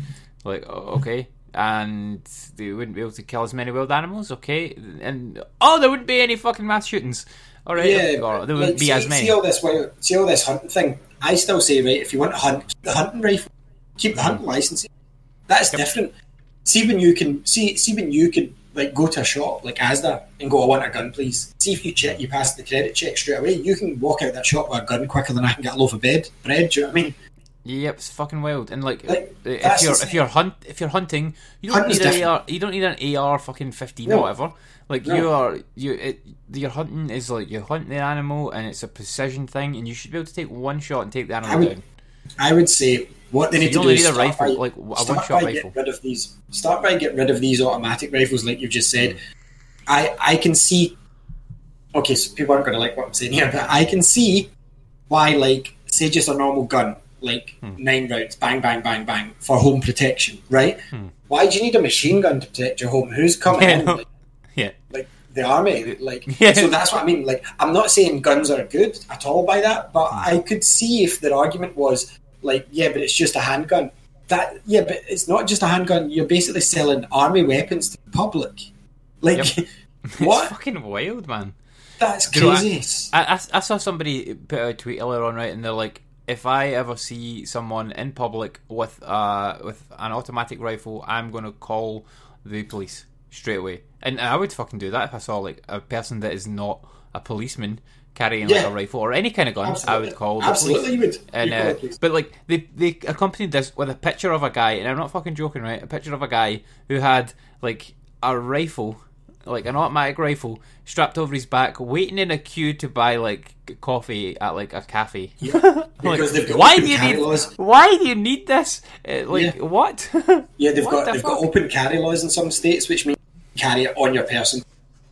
like okay, and they wouldn't be able to kill as many wild animals. Okay, and oh, there wouldn't be any fucking mass shootings. All right, Yeah, or there wouldn't be see, as many. See all this, see all this hunting thing. I still say, right, if you want to hunt, keep the hunting rifle, keep the hunting license. That's different. See when you can see, see when you can like go to a shop like Asda and go, I want a gun, please. See if you check, you pass the credit check straight away. You can walk out that shop with a gun quicker than I can get a loaf of bed, bread. Do you know what I mean? Yep, it's fucking wild. And like, Like, uh, if you're if you're hunt if you're hunting, you don't Hunting's need an different. AR. You don't need an AR fucking fifteen No. or whatever. Like No. you are you it, your hunting is like you hunt the animal and it's a precision thing, and you should be able to take one shot and take the I animal would- down. I would say what they need to do is need a start rifle, by, like, a start by rifle. Get rid of these. Start by get rid of these automatic rifles, like you've just said. I I can see. Okay, so people aren't going to like what I'm saying here, but I can see why, like, say just a normal gun, like Hmm. nine rounds, bang, bang, bang, bang, for home protection, right? Why do you need a machine gun to protect your home? Who's coming Hmm. Yeah, in? no. Like the army. Like Yeah. so that's what I mean. Like I'm not saying guns are good at all by that, but I could see if their argument was like, yeah, but it's just a handgun. That yeah, but it's not just a handgun. You're basically selling army weapons to the public. Like it's what? fucking wild, man. That's You know, crazy. I, I, I saw somebody put out a tweet earlier on, right, and they're like, if I ever see someone in public with uh with an automatic rifle, I'm gonna call the police straight away. And I would fucking do that if I saw like a person that is not a policeman carrying like a rifle or any kind of gun. I would call the Absolutely, police. you would. And uh, police. but like they they accompanied this with a picture of a guy, and I'm not fucking joking, right? A picture of a guy who had like a rifle, like an automatic rifle, strapped over his back, waiting in a queue to buy like coffee at like a cafe. Like, they've got why do you need? laws. Why do you need this? Uh, like Yeah. what? Yeah, they've What got the they've fuck? got open carry laws in some states, which means carry it on your person.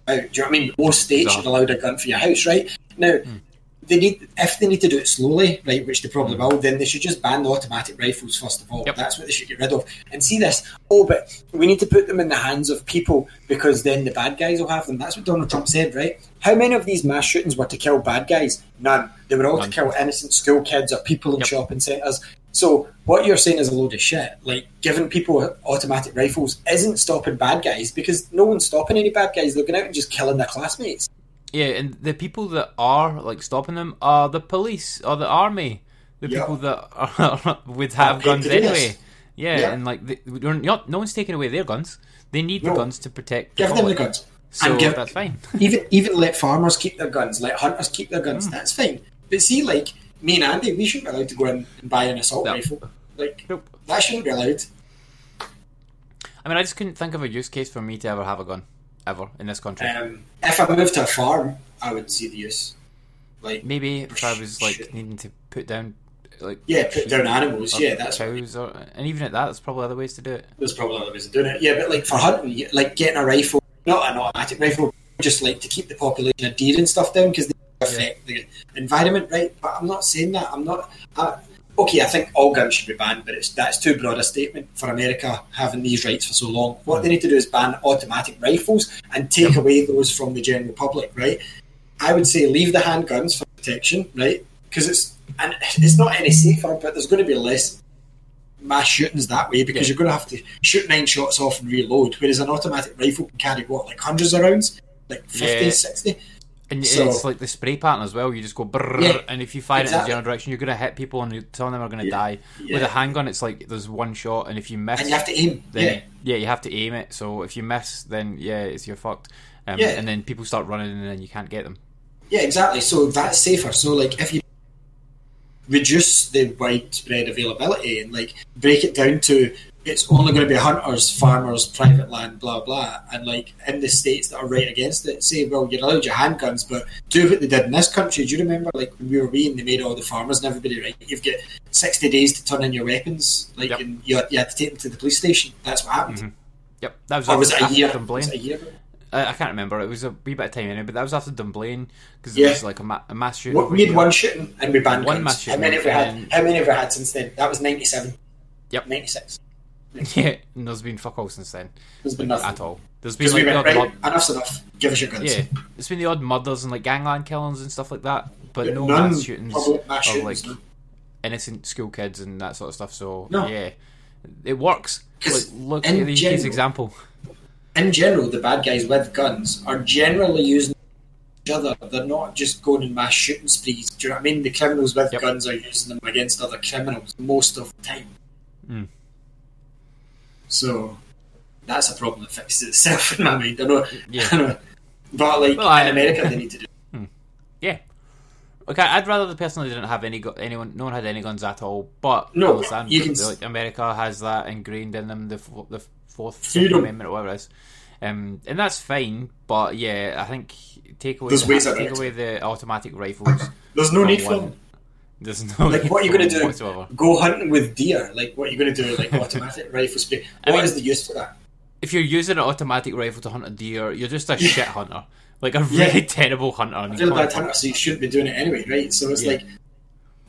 Do you know what I mean? Most states should allow a gun for your house, right? Now, hmm. they need if they need to do it slowly, right, which they probably will, then they should just ban the automatic rifles first of all. Yep. That's what they should get rid of. And see this, oh, but we need to put them in the hands of people because then the bad guys will have them. That's what Donald Trump said, right? How many of these mass shootings were to kill bad guys? None. They were all None. to kill innocent school kids or people in Yep. shopping centres. So what you're saying is a load of shit. Like giving people automatic rifles isn't stopping bad guys because no one's stopping any bad guys. They're going out and just killing their classmates. Yeah, and the people that are like stopping them are the police or the army. The Yeah. people that are, would have guns anyway. Yeah, Yeah. and like they, not, no one's taking away their guns. They need the guns to protect. Give them the guns. So And give- that's fine. even even let farmers keep their guns, let hunters keep their guns. Mm. That's fine. But see, like me and Andy, we shouldn't be allowed to go in and buy an assault No. rifle. Like Nope. that shouldn't be allowed. I mean, I just couldn't think of a use case for me to ever have a gun ever in this country. Um, if I moved to a farm, I would see the use. Like Maybe if I was like Shit. needing to put down, like yeah, put down animals. or Yeah, that's cows, or and even at that, there's probably other ways to do it. there's probably other ways of doing it. Yeah, but like for hunting, like getting a rifle, not an automatic rifle, just like to keep the population of deer and stuff down because they affect the environment, right? But I'm not saying that. I'm not. Uh, okay, I think all guns should be banned, but it's that's too broad a statement for America having these rights for so long. What they need to do is ban automatic rifles and take away those from the general public, right? I would say leave the handguns for protection, right? Because it's and it's not any safer, but there's going to be less mass shootings that way because Yeah. you're going to have to shoot nine shots off and reload, whereas an automatic rifle can carry what, like hundreds of rounds, like 50, Yeah. 60. And So- it's like the spray pattern as well. You just go brrr, Yeah, and if you fire it in the general direction, you're going to hit people, and some of them are going to Yeah, die. yeah. With a handgun, it's like there's one shot, and if you miss, And you have to aim. then yeah. you have to aim it. So if you miss, then yeah, it's you're fucked. Um, Yeah. And then people start running, and then you can't get them. Yeah, exactly. So that's safer. So like if you reduce the widespread availability and like break it down to it's only going to be hunters, farmers, private land, blah blah, and like in the states that are right against it, say, well, you're allowed your handguns, but do what they did in this country. Do you remember, like when we were wee and they made all the farmers and everybody right? You've got sixty days to turn in your weapons, like, Yep. and you had, you had to take them to the police station. That's what happened. Mm-hmm. Yep, that was Or was it a year? Was it a year? ago? I, I can't remember. It was a wee bit of time in it, but that was after Dunblane because Yeah. it was like a, ma- a mass shooting. What, we had one shooting and we banned One guns. mass How shooting many have we had? How many have we had since then? That was ninety seven. Yep. ninety six. Yeah, and there's been fuck all since then There's been nothing. at all. There's been like we the went odd right. mur- Enough's enough. Give us your guns. yeah, there's been the odd murders and like gangland killings and stuff like that, but Yeah, no mass shootings mass of like no. innocent school kids and that sort of stuff. So No. yeah, it works. Like, look at the UK's general- example. In general, the bad guys with guns are generally using each other. They're not just going in mass shooting sprees. Do you know what I mean? The criminals with Yep. guns are using them against other criminals most of the time. Mm. So that's a problem that fixes itself in my mind. I know. Yeah. I know. But like Well, I- in America, they need to do. Yeah. Okay, I'd rather the person didn't have any anyone, no one had any guns at all. But No, you can like, America has that ingrained in them, the the fourth. Amendment or whatever it is, um, and that's fine. But yeah, I think take away the, take away the automatic rifles. There's no need for them. There's no Like, what are you to do? whatsoever. Go hunting with deer? Like, what are you going to do? Like, automatic rifle spray? I What is mean- the use for that? If you're using an automatic rifle to hunt a deer, you're just a shit hunter, like a Yeah. really terrible hunter. I you feel bad hunter, so you shouldn't be doing it anyway, right? So it's Yeah. like,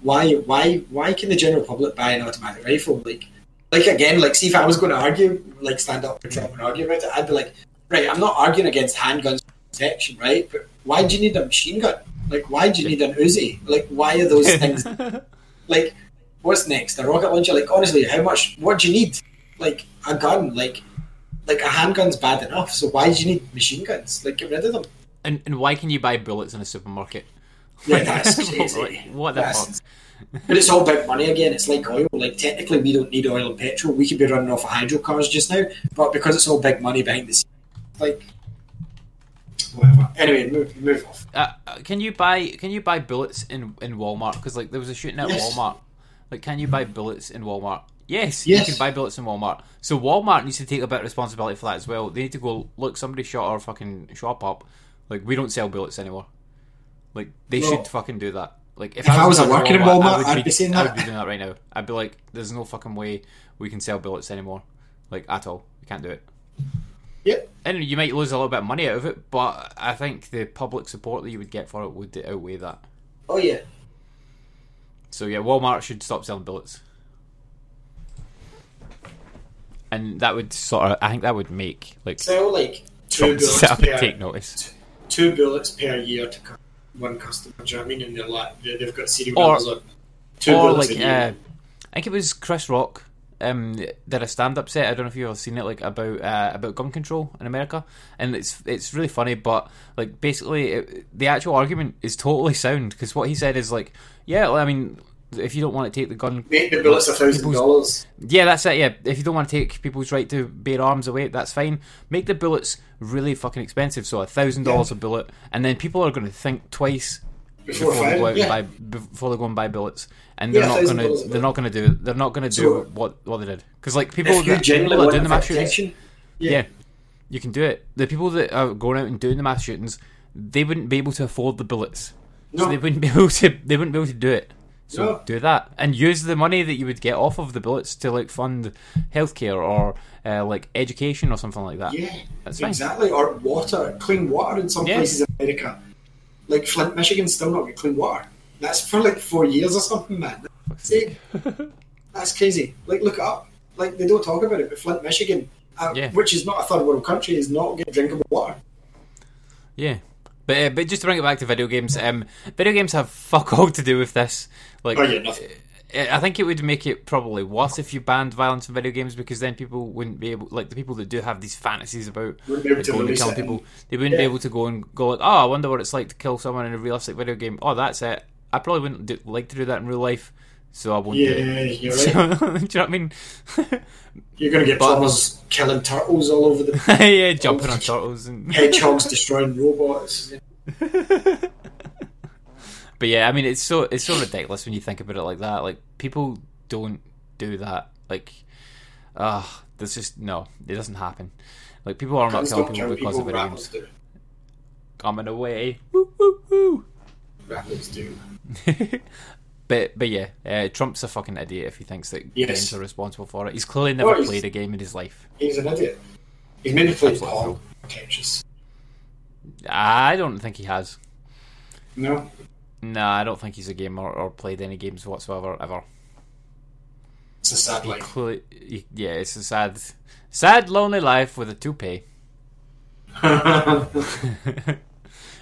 why, why, why can the general public buy an automatic rifle? Like, like again, like, see if I was going to argue, like, stand up for Trump and argue about it, I'd be like, right, I'm not arguing against handguns protection, right? But why do you need a machine gun? Like, why do you need an Uzi? Like, why are those things? like, what's next? A rocket launcher? Like, honestly, how much? What do you need? Like a gun? Like, like a handgun's bad enough. So why do you need machine guns? Like, get rid of them. And, and why can you buy bullets in a supermarket? Yeah, that's crazy. Like, what the That's- fuck? But it's all about money again. It's like oil. Like technically, we don't need oil and petrol. We could be running off of hydro cars just now, but because it's all big money behind the scenes, like whatever. Anyway, move, move off. Uh, uh, can you buy can you buy bullets in in Walmart? Because like there was a shooting at Yes. Walmart. Like, can you buy bullets in Walmart? Yes, Yes. you can buy bullets in Walmart. So Walmart needs to take a bit of responsibility for that as well. They need to go look. Somebody shot our fucking shop up. Like we don't sell bullets anymore. Like they No. should fucking do that. Like if, If I was charge of working in Walmart, would I'd be saying I would be doing that right now. I'd be like, "There's no fucking way we can sell bullets anymore, like at all. We can't do it." Yeah. And you might lose a little bit of money out of it, but I think the public support that you would get for it would outweigh that. Oh yeah. So yeah, Walmart should stop selling bullets. And that would sort of, I think that would make like Sell like two Trump bullets sit up and per take notice. two bullets per year to one customer. Do you know what I mean? And they're like they- they've got serial Or- numbers on. Two or bullets like a year. uh, I think it was Chris Rock um, did a stand-up set. I don't know if you've ever seen it, like about uh, about gun control in America, and it's it's really funny. But like basically, it, the actual argument is totally sound because what he said is like, yeah, well, I mean, if you don't want to take the gun, Make the bullets a thousand dollars. yeah, that's it. Yeah, if you don't want to take people's right to bear arms away, that's fine. Make the bullets really fucking expensive, so a thousand dollars a bullet, and then people are going to think twice Before before they go out firing, and yeah. buy before they go and buy bullets, and they're Yeah, not gonna they're not gonna do they're not gonna do So- what what they did because like people If you that, genuinely people that want do the mass shootings, protection, yeah. you can do it. The people that are going out and doing the mass shootings, they wouldn't be able to afford the bullets, so they wouldn't be able to they wouldn't be able to do it. So No. do that and use the money that you would get off of the bullets to like fund healthcare or uh, like education or something like that. Yeah, That's fine. exactly. Or water, clean water in some Yeah. places in America. Like Flint, Michigan, still not get clean water. That's for like four years or something, man. See, that's crazy. Like, look it up. Like, they don't talk about it, but Flint, Michigan, uh, Yeah. which is not a third world country, is not getting drinkable water. Yeah. But, uh, but just to bring it back to video games, um, video games have fuck all to do with this. Like, Oh yeah, nothing. I think it would make it probably worse if you banned violence in video games because then people wouldn't be able, like the people that do have these fantasies about Wouldn't be able like, to going release killing people, they wouldn't be able to go and go like, oh, I wonder what it's like to kill someone in a realistic video game. Oh, that's it. I probably wouldn't do, like to do that in real life, so I won't Yeah, do it. you're right. do you know what I mean? You're going to get plumbers killing turtles all over the yeah, jumping on turtles and hedgehogs destroying robots. But yeah, I mean, it's so it's so ridiculous when you think about it like that. Like people don't do that. Like, ah, there's just no, it doesn't happen. Like people are not Cunts killing people because people, of video rappers games. do. Coming away, woo woo woo. Rappers do. But but yeah, uh, Trump's a fucking idiot if he thinks that Yes. games are responsible for it. He's clearly never Well, he's- played a game in his life. He's an idiot. He's maybe played Absolutely. Pong. Pretentious. I don't think he has. No. No, I don't think he's a gamer or played any games whatsoever ever. It's a sad life. He- yeah, it's a sad, sad, lonely life with a toupee.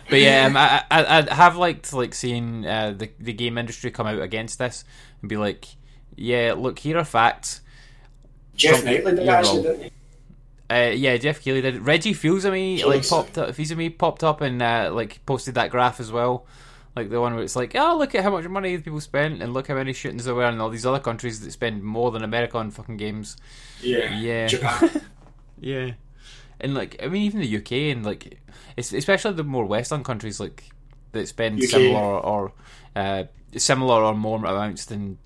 But yeah, um, I, I I have liked like seeing uh, the the game industry come out against this and be like, yeah, look, here are facts. Geoff Keighley did actually, didn't he? Uh, yeah, Geoff Keighley did. Reggie Fils-Aimé like popped up. Fils-Aimé popped up and uh, like posted that graph as well, like the one where it's like, oh, look at how much money people spent and look how many shootings there were in all these other countries that spend more than America on fucking games. Yeah. Yeah. Japan. Yeah, and like I mean, even the UK and like, it's, especially the more Western countries like that spend UK. similar or uh, similar or more amounts than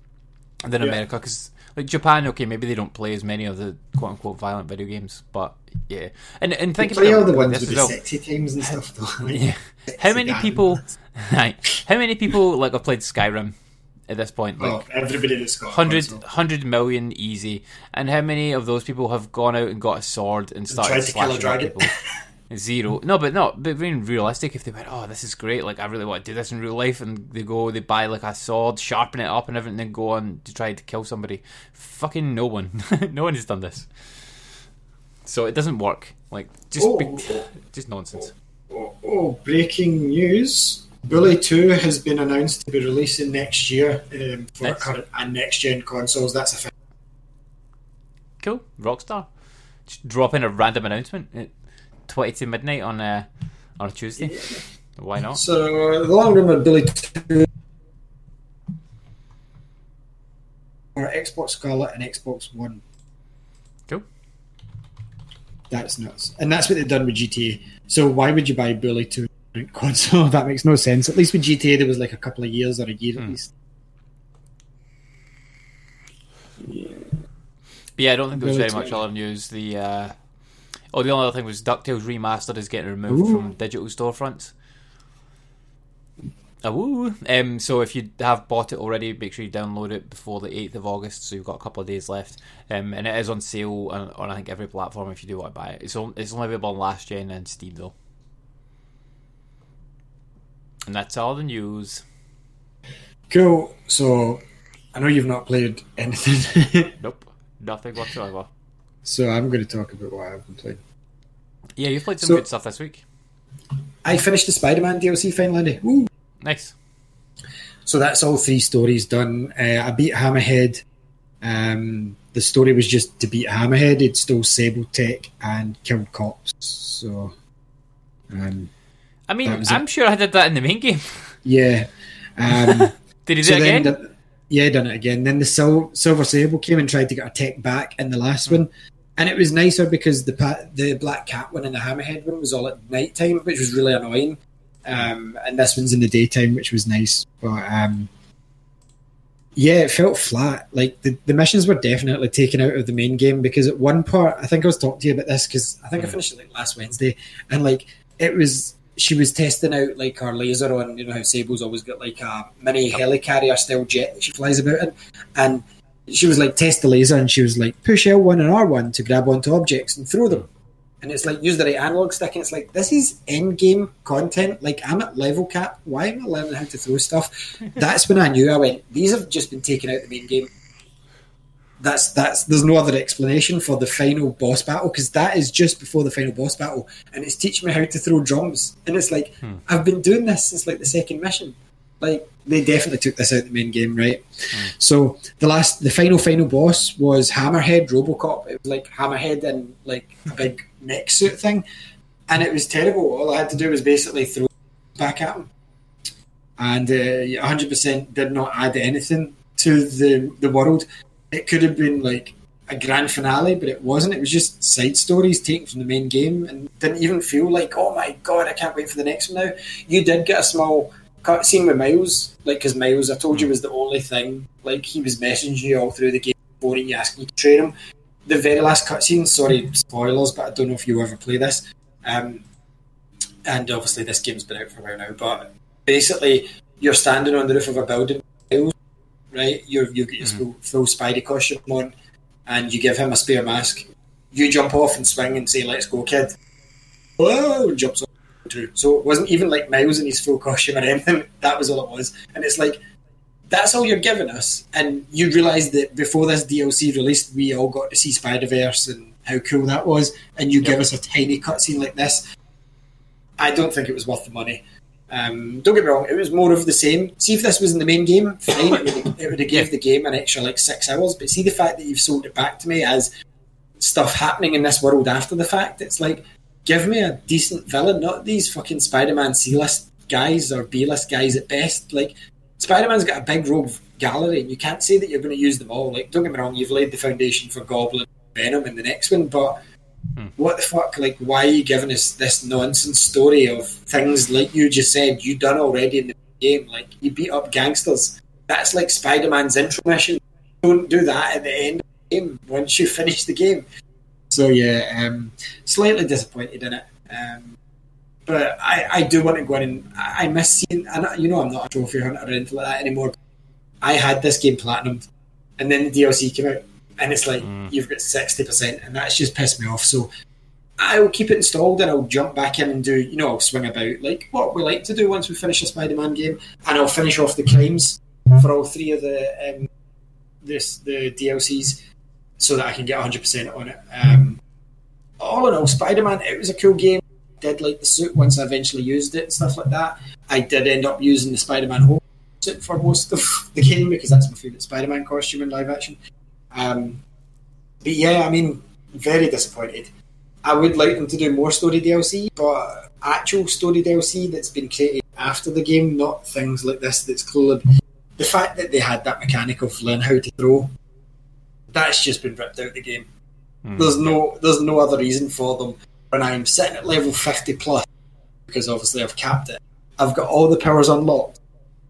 than Yeah. America. Because like Japan, okay, maybe they don't play as many of the quote unquote violent video games, but yeah, and and think Play about all the it ones with the well. sexy times and stuff, though. Like, Yeah. How many people? How many people like have played Skyrim at this point? Like Oh, everybody that's got a 100, 100 million easy. And how many of those people have gone out and got a sword and started tried to kill a slashing dragon. people? Zero. No, but no, but being realistic, if they went, oh, this is great, like I really want to do this in real life, and they go, they buy like a sword, sharpen it up and everything, and go on to try to kill somebody. Fucking no one. no one has done this. So it doesn't work. Like, just, Oh. be- just nonsense. Oh, oh, breaking news. Bully 2 has been announced to be releasing next year um, for Nice. current and next gen consoles. That's a thing. Cool. Rockstar. Just drop in a random announcement at 20 to midnight on a, on a Tuesday. Why not? So, the long rumored Bully 2 for Xbox Scarlett and Xbox One. Cool. That's nuts. And that's what they've done with GTA. So, why would you buy Bully 2 on a console? That makes no sense. At least with GTA, there was like a couple of years or a year at Hmm. least. But yeah, I don't think there was very Ability. much other news. The uh, oh, the only other thing was Ducktales remastered is getting removed Ooh. from digital storefronts. Ah, woo. Um, so if you have bought it already, make sure you download it before the 8th of August, so you've got a couple of days left. Um, and it is on sale on, on I think every platform if you do want to buy it. It's, on, it's only available on last gen and Steam though. And that's all the news. Cool. So I know you've not played anything, Nope, nothing whatsoever. so I'm going to talk about what I've been playing. Yeah, you've played some So- good stuff this week. I finished the Spider-Man DLC finally. Woo! Nice. So that's all three stories done. Uh, I beat Hammerhead. Um, the story was just to beat Hammerhead. It stole Sable Tech and killed cops. So, um, I mean, I'm sure I did that in the main game. yeah. Um, Did he do so it again? the- yeah, done it again. Then the Sil- Silver Sable came and tried to get a tech back in the last one, and it was nicer because the pa- the Black Cat one and the Hammerhead one was all at night time, which was really annoying. Um, and this one's in the daytime, which was nice. But um, yeah, it felt flat. Like the, the missions were definitely taken out of the main game because at one part, I think I was talking to you about this because I think I finished it like last Wednesday, and like it was she was testing out like her laser on you know how Sable's always got like a mini helicarrier style jet that she flies about in, and she was like test the laser and she was like push L one and R one to grab onto objects and throw them. Mm. And it's like use the right analog stick, and it's like this is end game content. Like I'm at level cap. Why am I learning how to throw stuff? That's when I knew I went. These have just been taken out the main game. That's that's. There's no other explanation for the final boss battle because that is just before the final boss battle, and it's teaching me how to throw drums. And it's like I've been doing this since like the second mission. Like they definitely took this out the main game, right? So the last, the final, final boss was Hammerhead RoboCop. It was like Hammerhead and like a big neck suit thing, and it was terrible. All I had to do was basically throw back at him, and uh, 100% did not add anything to the the world. It could have been like a grand finale, but it wasn't. It was just side stories taken from the main game, and didn't even feel like, oh my god, I can't wait for the next one now. You did get a small cutscene with Miles, like because Miles, I told you, was the only thing. Like he was messaging you all through the game, boring you, asking you to train him. The very last cutscene, sorry, spoilers, but I don't know if you ever play this. Um, and obviously, this game's been out for a while now, but basically, you're standing on the roof of a building, right? You're, you get your full, full Spidey costume on, and you give him a spare mask. You jump off and swing and say, "Let's go, kid!" Whoa! Jumps off too. So it wasn't even like Miles in his full costume or anything. That was all it was. And it's like, that's all you're giving us. And you realise that before this DLC released, we all got to see Spider Verse and how cool that was. And you give us a tiny cutscene like this. I don't think it was worth the money. Um, don't get me wrong, it was more of the same. See if this was in the main game, fine, it would, it would have gave the game an extra like six hours. But see the fact that you've sold it back to me as stuff happening in this world after the fact, it's like give me a decent villain, not these fucking Spider-Man C-list guys or B-list guys at best. Like Spider-Man's got a big rogue gallery, and you can't say that you're going to use them all. Like, don't get me wrong, you've laid the foundation for Goblin, Venom in the next one, but what the fuck? Like, why are you giving us this nonsense story of things like you just said you done already in the game? Like, you beat up gangsters. That's like Spider-Man's intro mission. Don't do that at the end of the game once you finish the game. So yeah, um, slightly disappointed in it. Um, but I, I do want to go in and I miss seeing. And you know, I'm not a trophy hunter or anything like that anymore. I had this game platinum, and then the DLC came out, and it's like you've got sixty percent, and that's just pissed me off. So I will keep it installed, and I'll jump back in and do. You know, I'll swing about like what we like to do once we finish a Spider-Man game, and I'll finish off the crimes for all three of the um, this the DLCs so that I can get 100% on it. Um, all in all, Spider Man, it was a cool game. Did like the suit once I eventually used it and stuff like that. I did end up using the Spider Man home suit for most of the game because that's my favourite Spider Man costume in live action. Um, but yeah, I mean, very disappointed. I would like them to do more story DLC, but actual story DLC that's been created after the game, not things like this that's clearly. The fact that they had that mechanic of learn how to throw that's just been ripped out of the game. There's no there's no other reason for them. When I'm sitting at level fifty plus, because obviously I've capped it, I've got all the powers unlocked,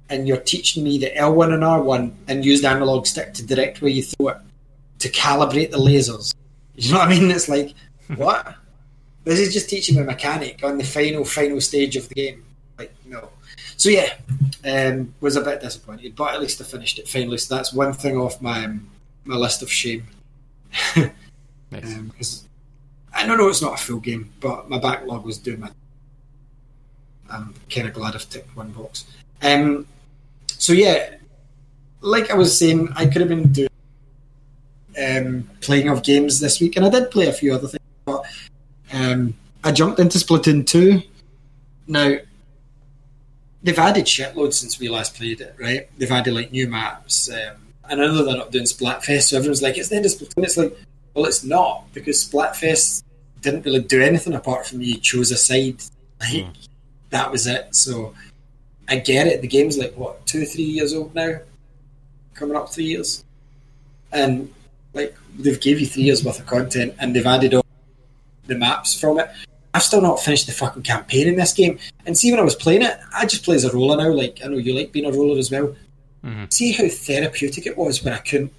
and you're teaching me the L one and R one and use the analog stick to direct where you throw it, to calibrate the lasers. You know what I mean? It's like what? This is just teaching a mechanic on the final final stage of the game. Like no. so yeah, um, was a bit disappointed, but at least I finished it finally. So that's one thing off my um, my list of shame. Nice. Um, I don't know it's not a full game, but my backlog was doing my. I'm kind of glad I've ticked one box. Um, so yeah, like I was saying, I could have been doing um, playing of games this week, and I did play a few other things, but um, I jumped into Splatoon two. Now they've added shitloads since we last played it, right? They've added like new maps. Um, and I know they're not doing Splatfest, so everyone's like, it's the end of Splatoon. It's like, well, it's not because Splatfest didn't really do anything apart from you chose a side. Like that was it. So I get it. The game's like what two, three years old now, coming up three years, and like they've gave you three years worth of content, and they've added all the maps from it. I've still not finished the fucking campaign in this game. And see, when I was playing it, I just play as a roller now. Like I know you like being a roller as well. Mm-hmm. See how therapeutic it was when I couldn't.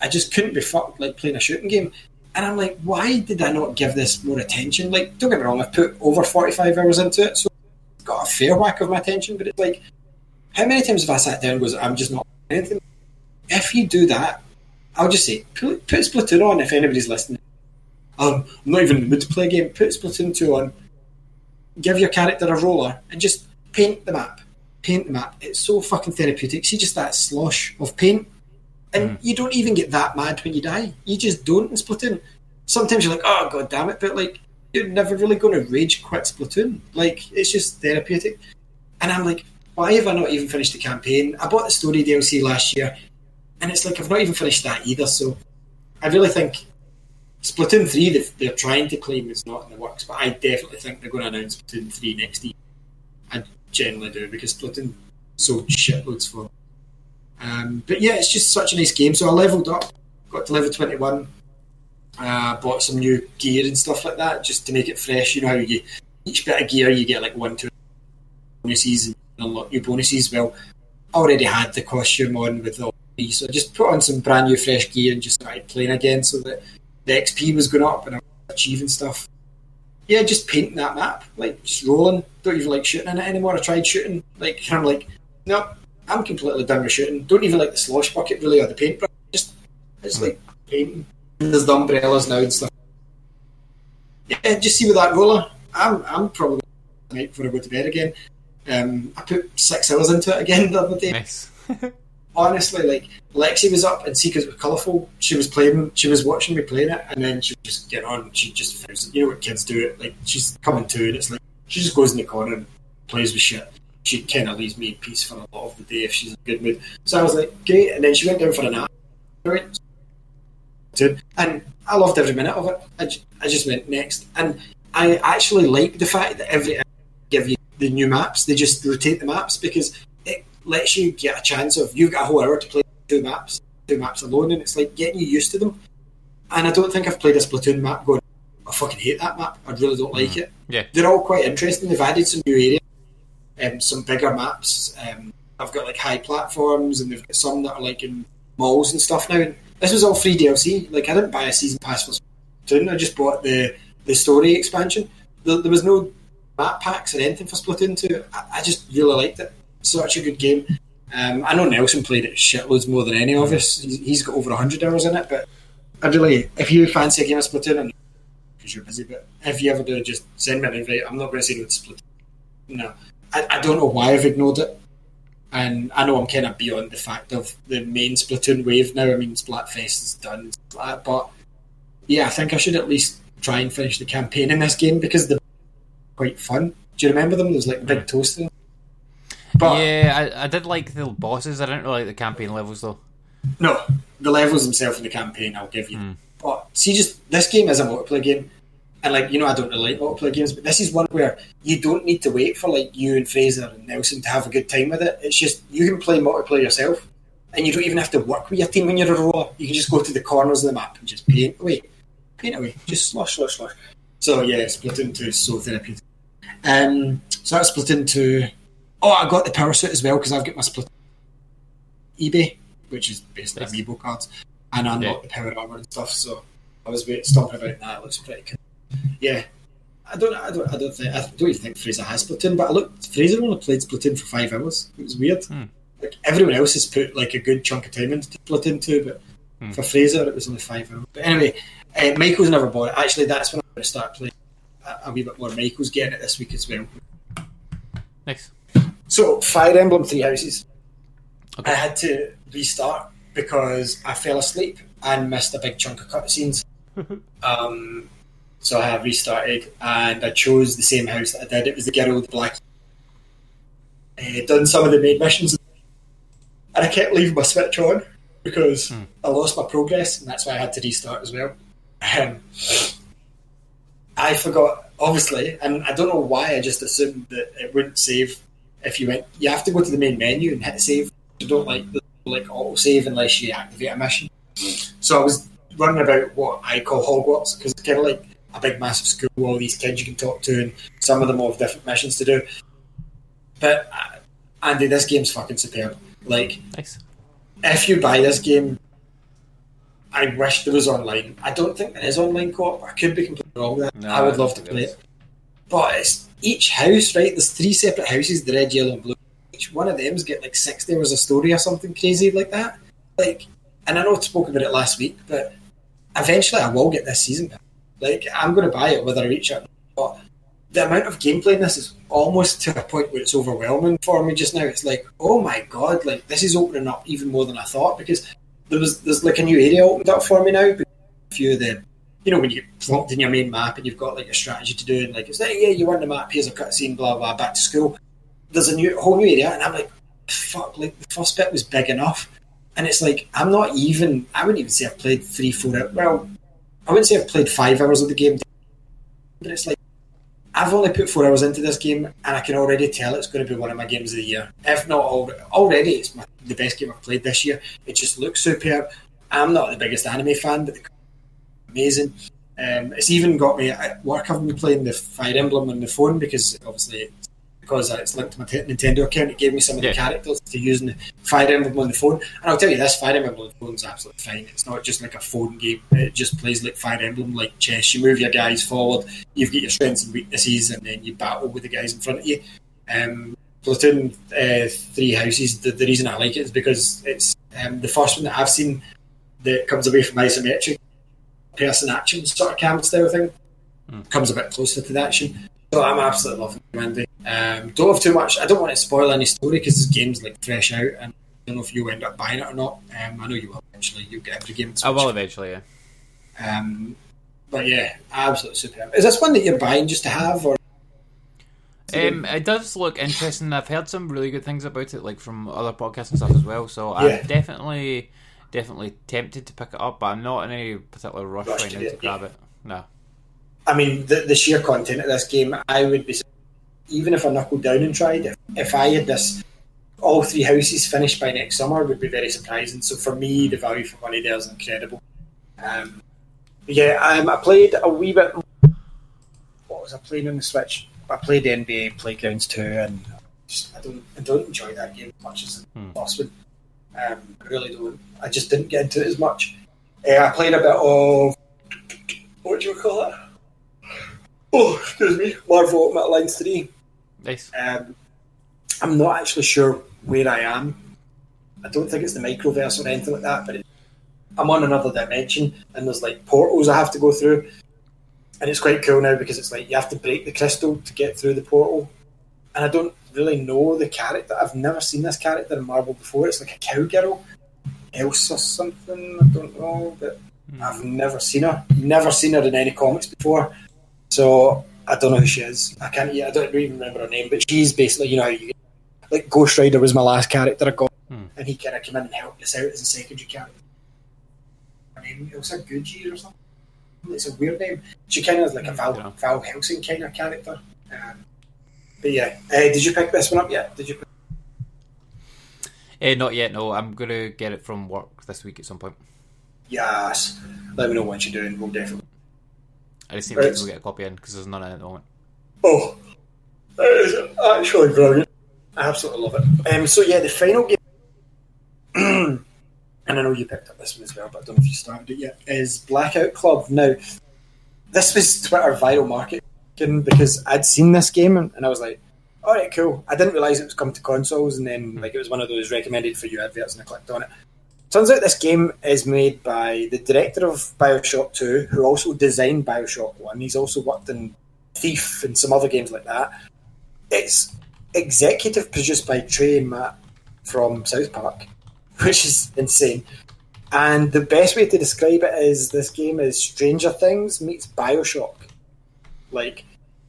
I just couldn't be fucked like playing a shooting game. And I'm like, why did I not give this more attention? Like, don't get me wrong, I've put over 45 hours into it, so it's got a fair whack of my attention. But it's like, how many times have I sat down and goes, I'm just not anything? If you do that, I'll just say, put, put Splatoon on if anybody's listening. Um, I'm not even in the mood to play a game. Put Splatoon 2 on, give your character a roller, and just paint the map. Paint the map. It's so fucking therapeutic. See just that slosh of paint. And you don't even get that mad when you die. You just don't in Splatoon. Sometimes you're like, oh, god damn it, but like, you're never really going to rage quit Splatoon. Like, it's just therapeutic. And I'm like, why have I not even finished the campaign? I bought the story DLC last year, and it's like I've not even finished that either. So I really think Splatoon 3, they're, they're trying to claim it's not in the works, but I definitely think they're going to announce Splatoon 3 next year. I generally do, because Splatoon sold shitloads for. Um, but yeah, it's just such a nice game. So I leveled up, got to level 21, uh, bought some new gear and stuff like that, just to make it fresh. You know how you each bit of gear you get like one, two bonuses and unlock new bonuses. Well, I already had the costume on with all so I just put on some brand new fresh gear and just started playing again so that the XP was going up and I was achieving stuff. Yeah, just painting that map, like just rolling. Don't even like shooting in it anymore. I tried shooting, like I'm like, nope, I'm completely done with shooting. Don't even like the slosh bucket really or the paintbrush. Just, it's like painting. There's the umbrellas now and stuff. Yeah, just see with that roller. I'm, I'm probably tonight before I go to bed again. Um, I put six hours into it again the other day Nice. honestly, like Lexi was up and see because it was colourful. She was playing, she was watching me playing it, and then she just get on. She just, you know what kids do it. Like she's coming to, and it's like she just goes in the corner and plays with shit. She kind of leaves me in peace for a lot of the day if she's in a good mood. So I was like, great, and then she went down for a nap. And I loved every minute of it. I, just went next, and I actually like the fact that every give you the new maps. They just rotate the maps because lets you get a chance of you've got a whole hour to play two maps, two maps alone, and it's like getting you used to them. And I don't think I've played a Splatoon map going, I fucking hate that map. I really don't like it. Yeah. They're all quite interesting. They've added some new areas, um, some bigger maps. Um, I've got like high platforms, and they've got some that are like in malls and stuff now. And this was all free DLC. Like I didn't buy a season pass for Splatoon. I just bought the the story expansion. There, there was no map packs or anything for Splatoon 2. I, I just really liked it. Such a good game. Um, I know Nelson played it shitloads more than any of us. He's, got over 100 hours in it, but I really, if you fancy a game of Splatoon, because you're busy, but if you ever do, just send me an invite. I'm not going to say no to Splatoon. No. I, I don't know why I've ignored it. And I know I'm kind of beyond the fact of the main Splatoon wave now. I mean, Splatfest is done, but yeah, I think I should at least try and finish the campaign in this game because they're quite fun. Do you remember them? There's like big toaster. But yeah, I, I did like the bosses. I didn't really like the campaign levels though. no, the levels themselves in the campaign, I'll give you. But see, just this game is a multiplayer game, and like you know, I don't really like multiplayer games, but this is one where you don't need to wait for like you and Fraser and Nelson to have a good time with it. It's just you can play multiplayer yourself, and you don't even have to work with your team when you're a roller. You can just go to the corners of the map and just paint away, paint away, just slush, slush, slush. So yeah, Splatoon two is so therapeutic. Um, so that's Splatoon two. Oh, I got the power suit as well because I've got my split eBay, which is basically amiibo cards, and I unlocked the power armor and stuff. So I was stomping about that. It looks pretty cool. Yeah, I don't, I don't, I don't think, I don't even think Fraser has Splatoon, but I looked, Fraser only played Splatoon for five hours. It was weird. Like everyone else has put like a good chunk of time into Splatoon 2, but for Fraser it was only five hours. But anyway, uh, Michael's never bought it. Actually, that's when I'm going to start playing a, a wee bit more. Michael's getting it this week as well. Nice. So, Fire Emblem Three Houses. Okay. I had to restart because I fell asleep and missed a big chunk of cutscenes. um, so I have restarted and I chose the same house that I did. It was the girl with the black. Uh, done some of the main missions, and I kept leaving my Switch on because I lost my progress, and that's why I had to restart as well. Um, I forgot, obviously, and I don't know why. I just assumed that it wouldn't save if you went. You have to go to the main menu and hit save. You don't like the like auto save unless you activate a mission. So I was running about what I call Hogwarts because it's kind of like a big massive school, with all these kids you can talk to, and some of them all have different missions to do. But uh, Andy, this game's fucking superb. Like Nice. if you buy this game, I wish there was online. I don't think there is online co-op. I could be completely wrong with that. No, I would I love to play it. But it's each house, right? There's three separate houses: the red, yellow, and blue. Each one of them's get like sixty hours of story or something crazy like that. Like, and I know I spoke about it last week, but eventually I will get this season. pass. Like, I'm going to buy it whether I reach it. But the amount of gameplay in this is almost to a point where it's overwhelming for me just now. It's like, oh my god, like this is opening up even more than I thought because there was there's like a new area opened up for me now. A few of the, you know, when you plopped in your main map and you've got like a strategy to do, and like it's like yeah, you won the map. Here's a cutscene, blah blah. Back to school. There's a new whole new area, and I'm like, fuck, like the first bit was big enough, and it's like I'm not even. I wouldn't even say I've played three, four. hours. Well, I wouldn't say I've played five hours of the game, but it's like I've only put four hours into this game, and I can already tell it's going to be one of my games of the year. If not already, already it's my, the best game I've played this year. It just looks superb. I'm not the biggest anime fan, but the amazing. Um, it's even got me at work. I've been playing the Fire Emblem on the phone because obviously because it's linked to my t- Nintendo account. It gave me some of the Yeah. characters to use in the Fire Emblem on the phone. And I'll tell you this: Fire Emblem on the phone is absolutely fine. It's not just like a phone game. It just plays like Fire Emblem, like chess. You move your guys forward. You've got your strengths and weaknesses, and then you battle with the guys in front of you. Um, Platoon uh, Three Houses. The, the reason I like it is because it's um, the first one that I've seen that comes away from isometric person action sort of camp style thing. Comes a bit closer to the action. So I'm absolutely loving it, Andy. Um, don't have too much. I don't want to spoil any story because this game's like fresh out, and I don't know if you end up buying it or not. Um, I know you will eventually. You'll get every game. I will eventually, yeah. Um, but yeah, absolutely superb. Is this one that you're buying just to have, or Um, it does look interesting. I've heard some really good things about it, like from other podcasts and stuff as well. So Yeah. I'm definitely, definitely tempted to pick it up, but I'm not in any particular rush Rush right to now to it, grab it. No. I mean, the, the sheer content of this game, I would be even if I knuckled down and tried. If, if I had this all three houses finished by next summer, would be very surprising. So for me, the value for money there is incredible. Um, yeah, um, I played a wee bit. What was I playing on the Switch? I played NBA Playgrounds 2, and just, I don't I don't enjoy that game as much as the first one. Um, I really don't. I just didn't get into it as much. Uh, I played a bit of what do you call it? Oh, excuse me, Marvel Ultimate Alliance 3. Nice. Um, I'm not actually sure where I am. I don't think it's the microverse or anything like that, but it, I'm on another dimension and there's like portals I have to go through. And it's quite cool now because it's like you have to break the crystal to get through the portal. And I don't really know the character. I've never seen this character in Marvel before. It's like a cowgirl, Elsa or something. I don't know, but hmm. I've never seen her. Never seen her in any comics before. So I don't know who she is. I can't. Yeah, I don't even remember her name. But she's basically, you know, you like Ghost Rider was my last character I got, hmm. and he kind of came in and helped us out as a secondary character. Her name Elsa Gucci or something. It's a weird name. She kind of like a hmm, Val, Yeah. Val Helsing kind of character. Um, but yeah, uh, did you pick this one up yet? Did you? Pick- Eh, not yet. No, I'm gonna get it from work this week at some point. yes. Let me know what you're doing. We'll definitely. I just need Right. to get a copy in because there's none in at the moment. Oh, that is actually brilliant. I absolutely love it. Um, so yeah, the final game, and I know you picked up this one as well, but I don't know if you started it yet. Is Blackout Club now? This was Twitter viral market because I'd seen this game and, and I was like, all right, cool. I didn't realize it was come to consoles, and then hmm. like it was one of those recommended for you adverts, and I clicked on it. Turns out this game is made by the director of Bioshock Two, who also designed Bioshock One. He's also worked in Thief and some other games like that. It's executive produced by Trey and Matt from South Park, which is insane. And the best way to describe it is this game is Stranger Things meets Bioshock. Like,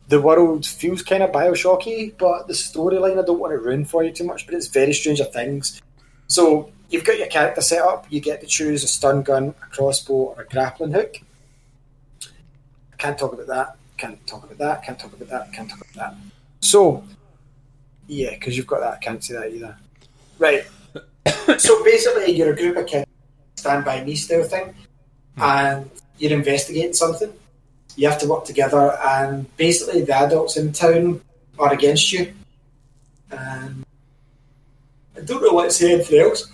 the world feels kind of Bioshocky, but the storyline I don't want to ruin for you too much, but it's very Stranger Things. So, you've got your character set up, you get to choose a stun gun, a crossbow, or a grappling hook. Can't talk about that, can't talk about that, can't talk about that, can't talk about that. So, yeah, because you've got that, I can't say that either. Right. so basically, you're a group of kids, stand by me style thing, hmm. and you're investigating something. You have to work together, and basically, the adults in town are against you. And I don't know what to say anything else.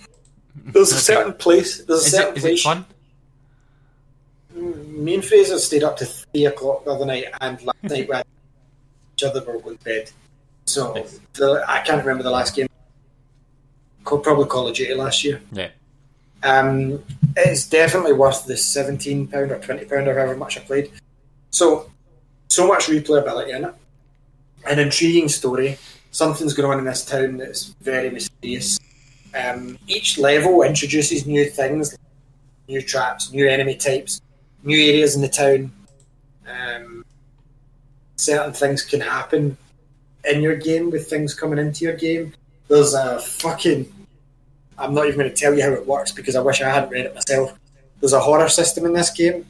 There's a certain place. There's a Is certain it, is it place. fun? Me and Fraser stayed up to three o'clock the other night, and last night we had each other were going to bed. So Nice. the, I can't remember the last game. Co- Probably Call of Duty last year. Yeah. Um, it's definitely worth the seventeen pound or twenty pound or however much I played. So, so much replayability in it, an intriguing story. Something's going on in this town that's very mysterious. Um, each level introduces new things, new traps, new enemy types, new areas in the town. Um, certain things can happen in your game with things coming into your game. There's a fucking I'm not even going to tell you how it works because I wish I hadn't read it myself. There's a horror system in this game,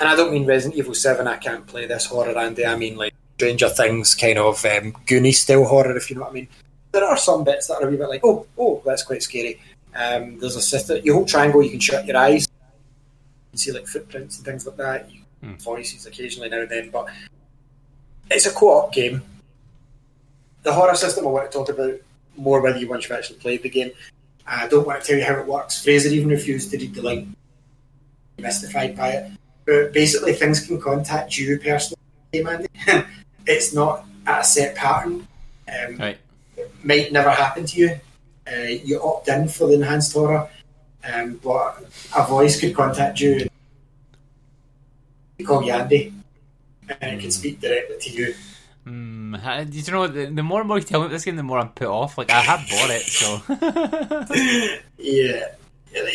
and I don't mean Resident Evil Seven. I can't play this horror, Andy. I mean like Stranger Things kind of um, Goonie style horror, if you know what I mean. There are some bits that are a wee bit like, oh, oh, that's quite scary. Um, there's a system. You hold triangle, you can shut your eyes. You see like footprints and things like that. You, Voices occasionally now and then, but it's a co-op game. The horror system I want to talk about more whether you once you've actually played the game. I don't want to tell you how it works. Fraser even refused to read the link. Mystified by it. But basically, things can contact you personally, Andy. it's not at a set pattern. Um, Right. It might never happen to you. Uh, you opt in for the enhanced horror, um, but a voice could contact you. You call you Andy, and it can speak directly to you. Mm, I- you know, the, the more and more you tell me about this game, the more I'm put off. Like I have bought it, so Yeah,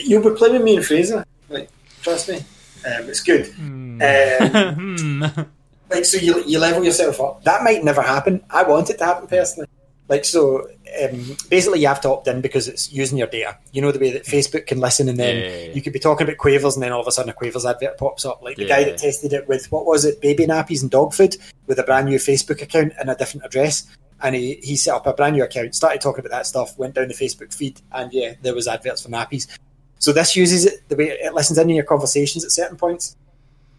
you'll be playing with me and Fraser. Like, trust me, um, it's good. Um, Hmm. like, so you you level yourself up. That might never happen. I want it to happen personally. Like, so um, basically, you have to opt in because it's using your data. You know the way that Facebook can listen, and then Yeah, yeah, yeah. you could be talking about Quavers, and then all of a sudden a Quavers advert pops up. Like the guy that tested it with what was it, baby nappies and dog food, with a brand new Facebook account and a different address. And he, he set up a brand new account, started talking about that stuff, went down the Facebook feed, and yeah, there was adverts for nappies. So this uses it the way it listens in your conversations at certain points.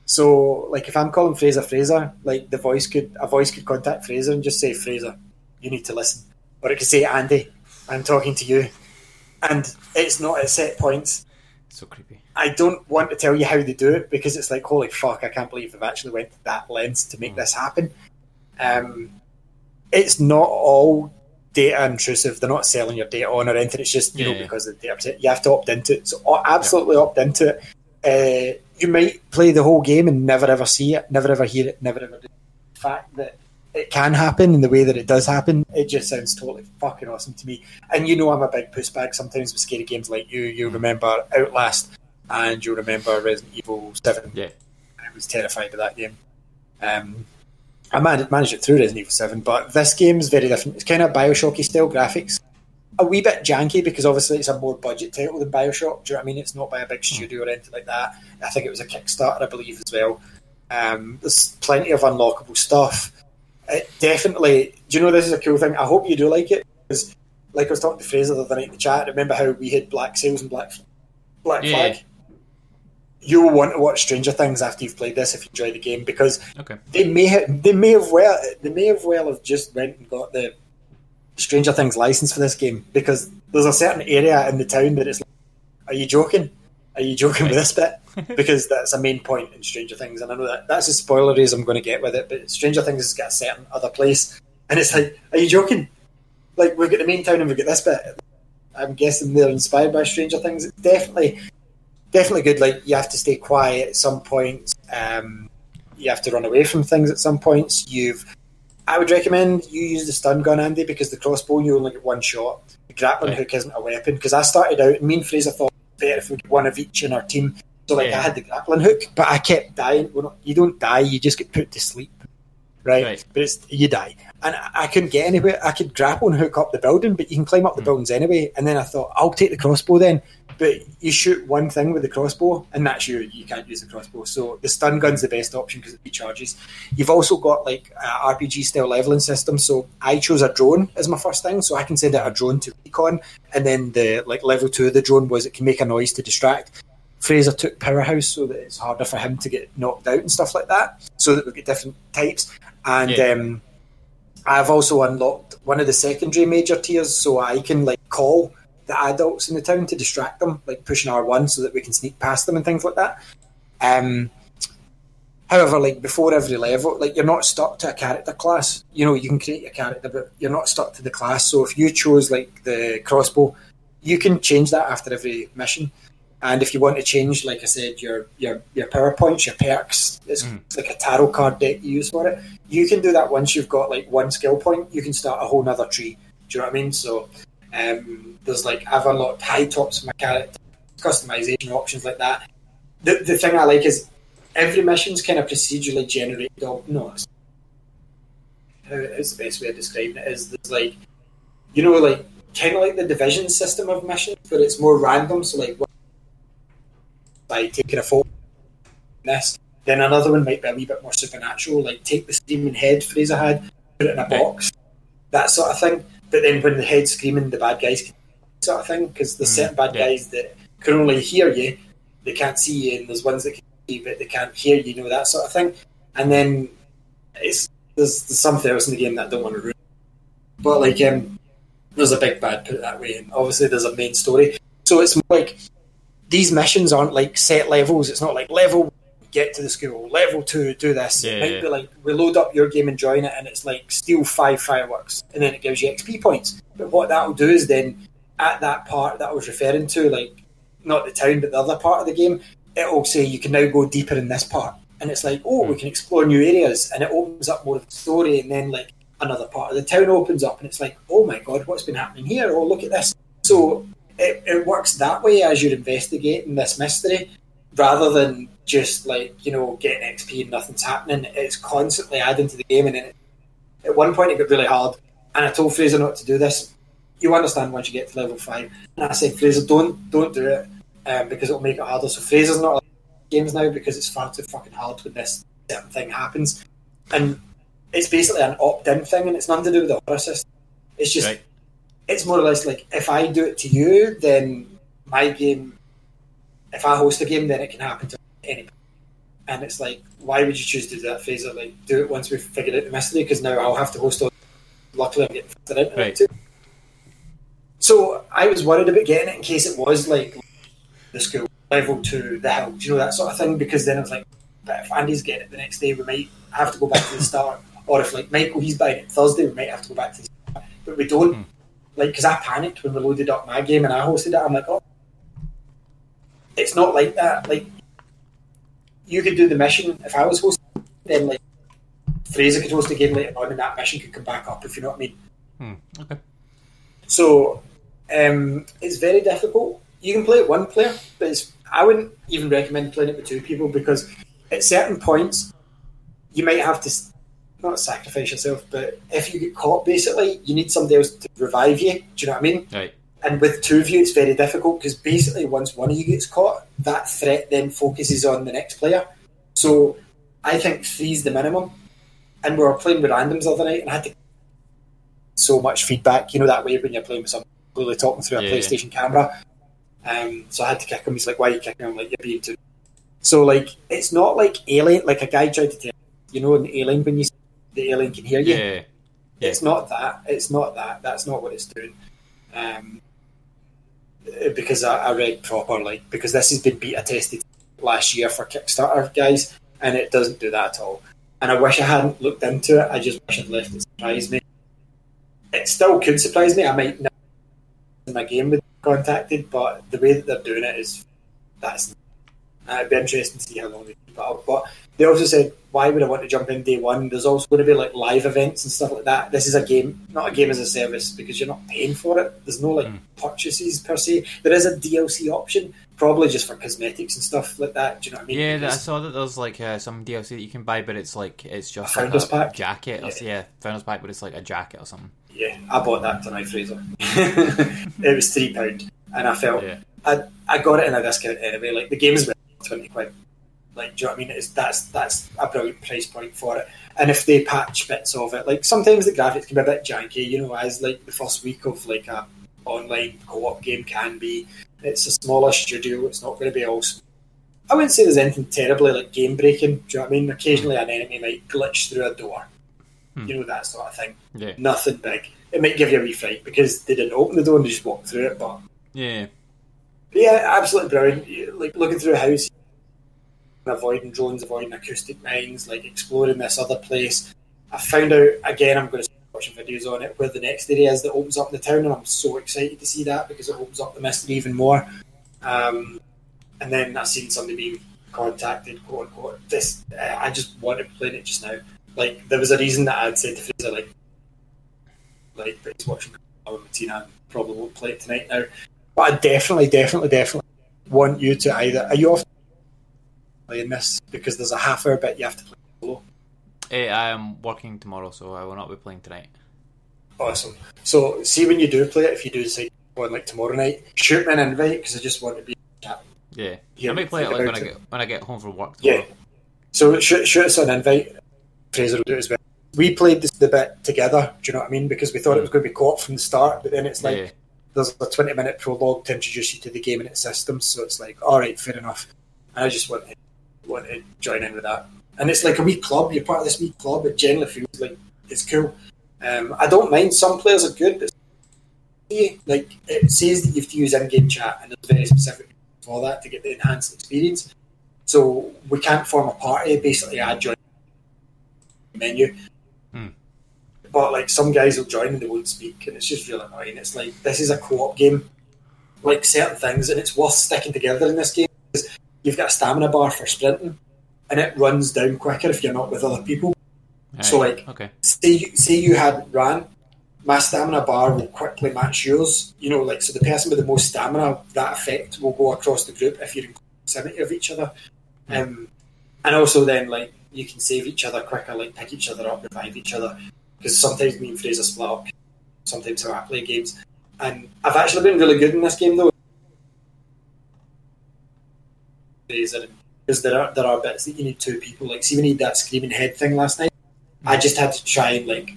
So, like, if I'm calling Fraser Fraser, like the voice could a voice could contact Fraser and just say Fraser, you need to listen, or it could say Andy, I'm talking to you, and it's not at set points. so creepy. I don't want to tell you how they do it because it's like holy fuck, I can't believe they've actually went to that lengths to make this happen. Um, it's not all data intrusive. They're not selling your data on or anything. It's just you know because of the data. You have to opt into it. So absolutely opt into it. Uh, you might play the whole game and never ever see it, never ever hear it, never ever. Do it. The fact that it can happen in the way that it does happen, it just sounds totally fucking awesome to me. And you know I'm a big pushback sometimes with scary games like you. You remember Outlast and you remember Resident Evil Seven. Yeah. I was terrified of that game. Um, I managed it through Resident Evil 7, but this game is very different. It's kind of Bioshocky style graphics. A wee bit janky because obviously it's a more budget title than Bioshock. Do you know what I mean? It's not by a big studio or anything like that. I think it was a Kickstarter, I believe, as well. Um, there's plenty of unlockable stuff. It definitely. Do you know this is a cool thing? I hope you do like it because, like I was talking to Fraser the other night in the chat. Remember how we had Black Sails and Black Black Yeah. Flag? You will want to watch Stranger Things after you've played this if you enjoy the game because Okay. they may have, they may have well they may have well have just went and got the Stranger Things license for this game because there's a certain area in the town that it's like, are you joking? Are you joking with this bit? Because that's a main point in Stranger Things, and I know that that's as spoilery as I'm going to get with it. But Stranger Things has got a certain other place, and it's like, are you joking? Like we've got the main town and we've got this bit. I'm guessing they're inspired by Stranger Things. It's definitely, definitely good. Like you have to stay quiet at some points. Um, you have to run away from things at some points. You've, I would recommend you use the stun gun, Andy, because the crossbow you only get one shot. The grappling Right. hook isn't a weapon because I started out. Me and Fraser thought better if we get one of each in our team. So like Yeah. I had the grappling hook, but I kept dying. Well, you don't die; you just get put to sleep, right? Right. But it's you die, and I, I couldn't get anywhere. I could grapple and hook up the building, but you can climb up the hmm. buildings anyway. And then I thought I'll take the crossbow then, but you shoot one thing with the crossbow, and that's you. You can't use the crossbow. So the stun gun's the best option because it recharges. You've also got like RPG style leveling system. So I chose a drone as my first thing, so I can send out a drone to recon, and then the like level two of the drone was it can make a noise to distract. Fraser took Powerhouse so that it's harder for him to get knocked out and stuff like that. So that we get different types. And Yeah. um, I've also unlocked one of the secondary major tiers, so I can like call the adults in the town to distract them, like pushing R one so that we can sneak past them and things like that. Um, however, like before every level, like you're not stuck to a character class. You know, you can create a character, but you're not stuck to the class. So if you chose like the crossbow, you can change that after every mission. And if you want to change, like I said, your your your power points, your perks, it's, it's like a tarot card deck you use for it. You can do that once you've got like one skill point. You can start a whole nother tree. Do you know what I mean? So um, there's like I've unlocked high tops for my character, customization options like that. The the thing I like is every mission's kind of procedurally generated. Or, no, it's, how is the best way of describing it? Is there's like you know like kind of like the division system of missions, but it's more random. So like by taking a photo this, then another one might be a wee bit more supernatural, like take the screaming head Fraser had, put it in a box, that sort of thing. But then when the head's screaming, the bad guys can sort of thing because there's certain bad yeah. guys that can only hear you, they can't see you, and there's ones that can see you, but they can't hear you, you know that sort of thing. And then it's there's, there's something else in the game that I don't want to ruin. But like um, there's a big bad put it that way, and obviously there's a main story. So it's more like these missions aren't like set levels. It's not like level get to the school, level two do this. Yeah, it might yeah. be like we load up your game and join it, and it's like steal five fireworks, and then it gives you XP points. But what that'll do is then at that part that I was referring to, like not the town but the other part of the game, it'll say you can now go deeper in this part, and it's like oh we hmm. can explore new areas, and it opens up more of the story, and then like another part of the town opens up, and it's like oh my god what's been happening here? Oh look at this. So it, it works that way as you're investigating this mystery rather than just like you know getting XP and nothing's happening. It's constantly adding to the game, and then at one point it got really hard. And I told Fraser not to do this. You understand once you get to level five. And I said, Fraser, don't don't do it um, because it'll make it harder. So Fraser's not games now because it's far too fucking hard when this certain thing happens. And it's basically an opt-in thing, and it's nothing to do with the horror system. It's just Right. It's more or less like if I do it to you, then my game. If I host a game, then it can happen to anybody. And it's like, why would you choose to do that, Fraser? Like, do it once we've figured out the mystery, because now I'll have to host all. Luckily, I'm getting faster internet Right. too. So I was worried about getting it in case it was like the school level to the hill, you know that sort of thing? Because then I was like, but if Andy's getting it the next day, we might have to go back to the start. Or if like Michael, he's buying it Thursday, we might have to go back to the start. But we don't. Hmm. Like, because I panicked when we loaded up my game and I hosted it. I'm like, oh, it's not like that. Like, you could do the mission if I was hosting, then like Fraser could host a game later on, and that mission could come back up. If you know what I mean. Hmm. Okay. So um, it's very difficult. You can play it one player, but it's, I wouldn't even recommend playing it with two people because at certain points you might have to not sacrifice yourself, but if you get caught, basically you need somebody else to revive you. Do you know what I mean? Right. And with two of you, it's very difficult because basically once one of you gets caught, that threat then focuses on the next player. So I think three's the minimum. And we were playing with randoms the other night, and I had to so much feedback. You know that way when you're playing with someone clearly talking through a Yeah, yeah. PlayStation camera. Um, so I had to kick him. He's like, "Why are you kicking him?" Like, "You're being too." So like, it's not like Alien. Like a guy tried to tell you know in Alien when you say the alien can hear you. Yeah. Yeah. It's not that. It's not that. That's not what it's doing. Um, because I, I read properly, because this has been beta tested last year for Kickstarter guys, and it doesn't do that at all. And I wish I hadn't looked into it. I just wish I'd left it surprise me. It still could surprise me. I might not in my game with contacted, but the way that they're doing it is that's. Uh, it'd be interesting to see how long they keep it up. But they also said, why would I want to jump in day one? There's also going to be like live events and stuff like that. This is a game, not a game as a service, because you're not paying for it. There's no like purchases per se. There is a DLC option, probably just for cosmetics and stuff like that. Do you know what I mean? Yeah, that- I saw that there's like uh, some DLC that you can buy, but it's like it's just A like a Pack? jacket. Or, Yeah. yeah, Founders Pack, but it's like a jacket or something. Yeah, I bought that tonight, Fraser. it was three pound, and I felt Yeah. I, I got it in a discount anyway. Like the game is worth twenty quid. Like, do you know what I mean? It's that's that's a brilliant price point for it. And if they patch bits of it, like sometimes the graphics can be a bit janky, you know, as like the first week of like a online co-op game can be. It's a smaller studio. It's not going to be all. I wouldn't say there's anything terribly like game breaking. Do you know what I mean? Occasionally, hmm. an enemy might glitch through a door. Hmm. You know that sort of thing Yeah, nothing big. It might give you a wee fright because they didn't open the door and they just walked through it. But, yeah, but yeah, absolutely brilliant. Like looking through a house, avoiding drones, avoiding acoustic mines, like exploring this other place. I found out again. I'm going to watching videos on it where the next area is that opens up in the town, and I'm so excited to see that because it opens up the mystery even more. Um, and then I've seen somebody being contacted, quote unquote. This I just wanted to play it just now. Like there was a reason that I'd said to Fraser, like, like, he's watching Martina probably won't play it tonight now. But I definitely, definitely, definitely want you to either. Are you off playing this because there's a half hour bit you have to play solo? Eh, I am working tomorrow, so I will not be playing tonight. Awesome. So see when you do play it, if you do decide on like tomorrow night, shoot me an invite because I just want to be chat. Yeah, Yeah, I might play it like when about I get when I get home from work Yeah. So shoot, shoot us an invite. Fraser will do it as well. We played this the bit together. Do you know what I mean? Because we thought it was going to be co-op from the start, but then it's like Yeah. there's a 20 minute prologue to introduce you to the game and its systems. So it's like, all right, fair enough. And I just want to, want to join in with that. And it's like a wee club. You're part of this wee club. It generally feels like it's cool. Um, I don't mind. Some players are good, but like it says that you have to use in-game chat, and there's very specific for that to get the enhanced experience. So we can't form a party. Basically, I join the menu. Hmm. But like some guys will join and they won't speak, and it's just really annoying. It's like this is a co-op game, like certain things, and it's worth sticking together in this game you've got a stamina bar for sprinting, and it runs down quicker if you're not with other people. So, like- okay, Say you, say you hadn't ran, my stamina bar will quickly match yours. You know, like so the person with the most stamina, that effect will go across the group if you're in proximity of each other. Um, and also then like you can save each other quicker, like pick each other up, revive each other. Because sometimes me and Fraser split up. Sometimes how I play games, and I've actually been really good in this game though. Fraser, because there are there are bits that you need two people. Like, see, we need that screaming head thing last night. I just had to try and like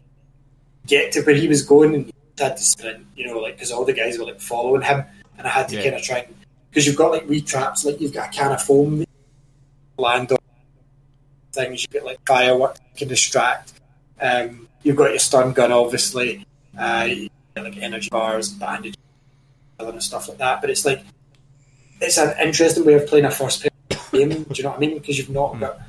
get to where he was going, and had to sprint. You know, like because all the guys were like following him, and I had to Yeah. kind of try and because you've got like wee traps, like you've got a can of foam land on things. you get like fireworks that can distract. Um, you've got your stun gun, obviously. Uh, you get, like energy bars, bandages, and stuff like that. But it's like it's an interesting way of playing a first person game. Do you know what I mean? Because you've not got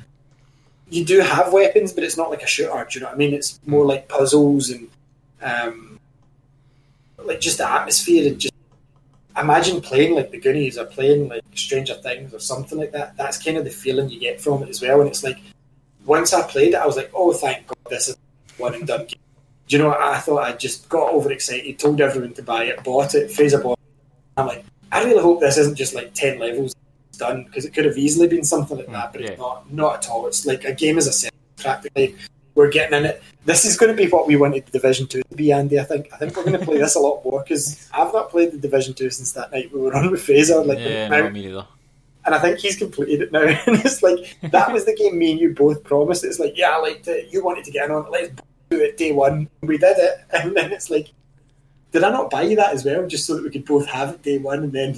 you do have weapons, but it's not like a shooter. Do you know what I mean? It's more like puzzles and um, like just the atmosphere and just imagine playing like the Goonies or playing like Stranger Things or something like that. That's kind of the feeling you get from it as well. And it's like once I played it, I was like, oh, thank God, this is one and done. game. Do you know? what? I thought I just got overexcited, told everyone to buy it, bought it, Fraser bought. It. I'm like, I really hope this isn't just like ten levels done because it could have easily been something like hmm, that, but yeah. it's not. Not at all. It's like a game as a set. Practically, we're getting in it. This is going to be what we wanted the Division Two to be, Andy. I think. I think we're going to play this a lot more because I've not played the Division Two since that night we were on with Fraser. Like, yeah, came no, me neither. and I think he's completed it now. and it's like that was the game me and you both promised. It's like, yeah, I liked it. You wanted to get in on it. Let's do it day one. We did it, and then it's like, did I not buy you that as well, just so that we could both have it day one, and then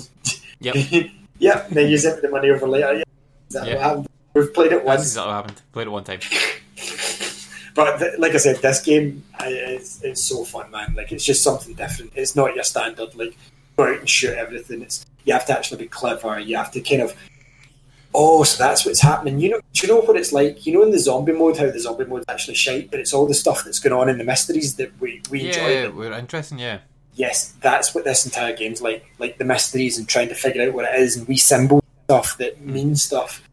Yep, yeah, and then you sent me the money over later. Yeah, is that Yeah. what happened? We've played it that's once, exactly what happened. Played it one time. but th- like I said, this game I- is it's so fun, man. Like it's just something different. It's not your standard like go out and shoot everything. It's you have to actually be clever. You have to kind of oh, so that's what's happening. You know, do you know what it's like? You know, in the zombie mode, how the zombie mode's actually shite, but it's all the stuff that's going on in the mysteries that we we enjoy. Yeah, we're interesting. Yeah, yes, that's what this entire game's like. Like the mysteries and trying to figure out what it is, and we symbol stuff that means stuff.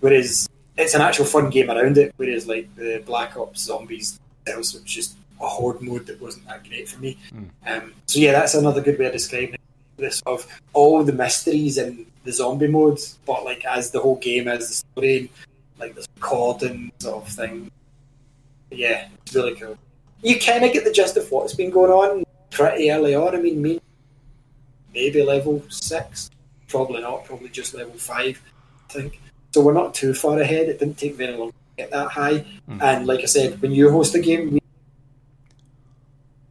Whereas it's an actual fun game around it. Whereas like the Black Ops Zombies themselves was just a horde mode that wasn't that great for me. Um, so yeah, that's another good way of describing it. This of all the mysteries in the zombie modes, but like as the whole game as the story, like this cordon sort of thing. Yeah, it's really cool. You kind of get the gist of what's been going on pretty early on. I mean, me, maybe level six, probably not, probably just level five, I think. So we're not too far ahead. It didn't take very long to get that high. And like I said, when you host a game,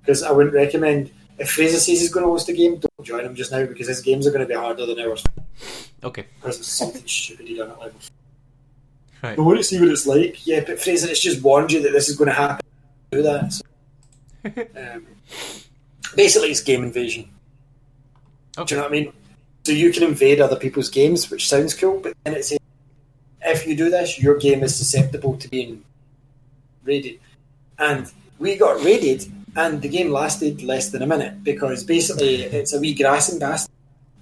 because I wouldn't recommend if Fraser says he's going to host a game, don't join him just now because his games are going to be harder than ours okay, because there's something stupid he done at level. right. I want to see what it's like. Yeah, but Fraser, it's just warned you that this is going to happen. Do that. So. um, basically, it's game invasion. Do you know what I mean? So you can invade other people's games, which sounds cool, but then it says if you do this, your game is susceptible to being raided. And we got raided, and the game lasted less than a minute because basically it's a wee grassing bastard,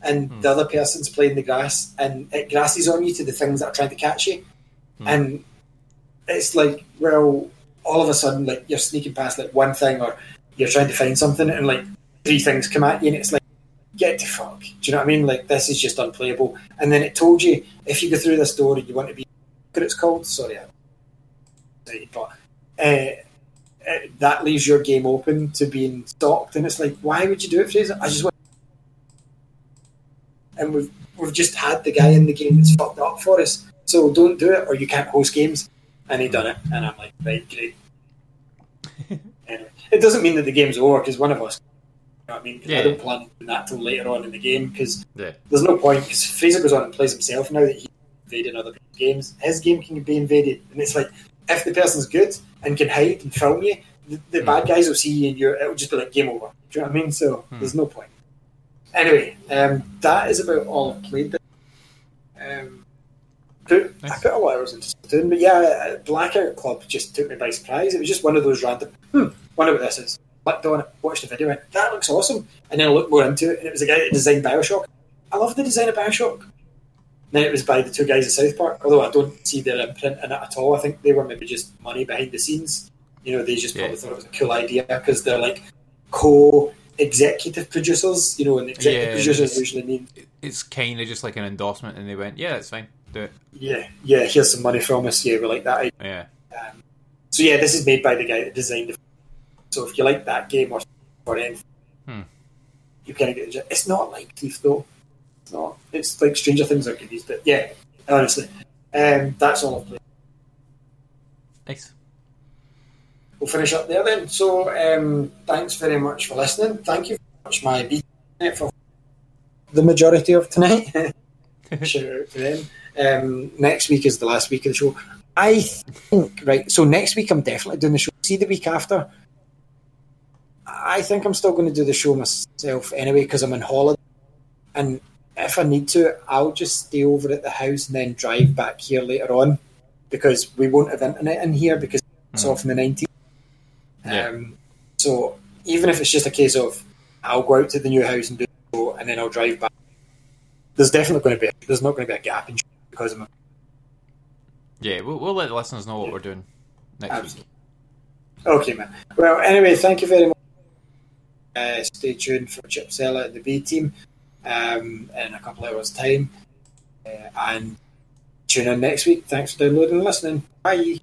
and hmm. the other person's playing the grass, and it grasses on you to the things that are trying to catch you. Hmm. And it's like, well, all of a sudden, like you're sneaking past like one thing, or you're trying to find something, and like three things come at you, and it's like, get to fuck. Do you know what I mean? Like this is just unplayable. And then it told you if you go through this door and you want to be, it's called? Sorry, but uh, that leaves your game open to being stalked, and it's like, why would you do it, Fraser? I just want. And we've we've just had the guy in the game that's fucked up for us, so don't do it, or you can't host games. And he done it, and I'm like, right, great. it doesn't mean that the game's over because one of us. You know I mean, Yeah. I don't plan on doing that till later on in the game because yeah, there's no point because Fraser goes on and plays himself now that he's invading other people's games. His game can be invaded, and it's like if the person's good and can hide and film you, the, the bad guys will see you, and you're, it'll just be like game over. Do you know what I mean? So there's no point. Anyway, um, that is about all I've played. Um, I Nice. put a lot of hours into Splatoon, but yeah, Blackout Club just took me by surprise. It was just one of those random. Hmm, wonder what this is. Clicked on it, watched the video, went, that looks awesome. And then I looked more into it, and it was a guy that designed Bioshock. I love the design of Bioshock. Then it was by the two guys at South Park, although I don't see their imprint in it at all. I think they were maybe just money behind the scenes. You know, they just probably Yeah. thought it was a cool idea because they're like co-executive producers. You know, and executive Yeah, producers usually mean it's kind of just like an endorsement, and they went, yeah, that's fine, do it. yeah, yeah. Here's some money from us. Yeah, we like that. Yeah, Um, so yeah, this is made by the guy that designed it. So if you like that game or or anything, Hmm. you kind of get. the- It's not like Thief though. It's not. It's like Stranger Things or Goonies, but yeah, honestly, um, that's all I've played. nice. We'll finish up there then. So um, thanks very much for listening. Thank you very much, my beat for the majority of tonight. Shout out to them. Um, next week is the last week of the show. I think right. So next week I'm definitely doing the show. See the week after. I think I'm still going to do the show myself anyway because I'm on holiday, and if I need to, I'll just stay over at the house and then drive back here later on because we won't have internet in here because it's off in the 19th. Yeah. Um, so even if it's just a case of I'll go out to the new house and do the show and then I'll drive back, there's definitely going to be there's not going to be a gap in because of my Yeah, we'll, we'll let the listeners know what we're doing next week. Absolutely. Okay, man. Well, anyway, thank you very much. Uh, stay tuned for Chip Seller and the B team um, in a couple of hours' time. Uh, and tune in next week. Thanks for downloading and listening. Bye.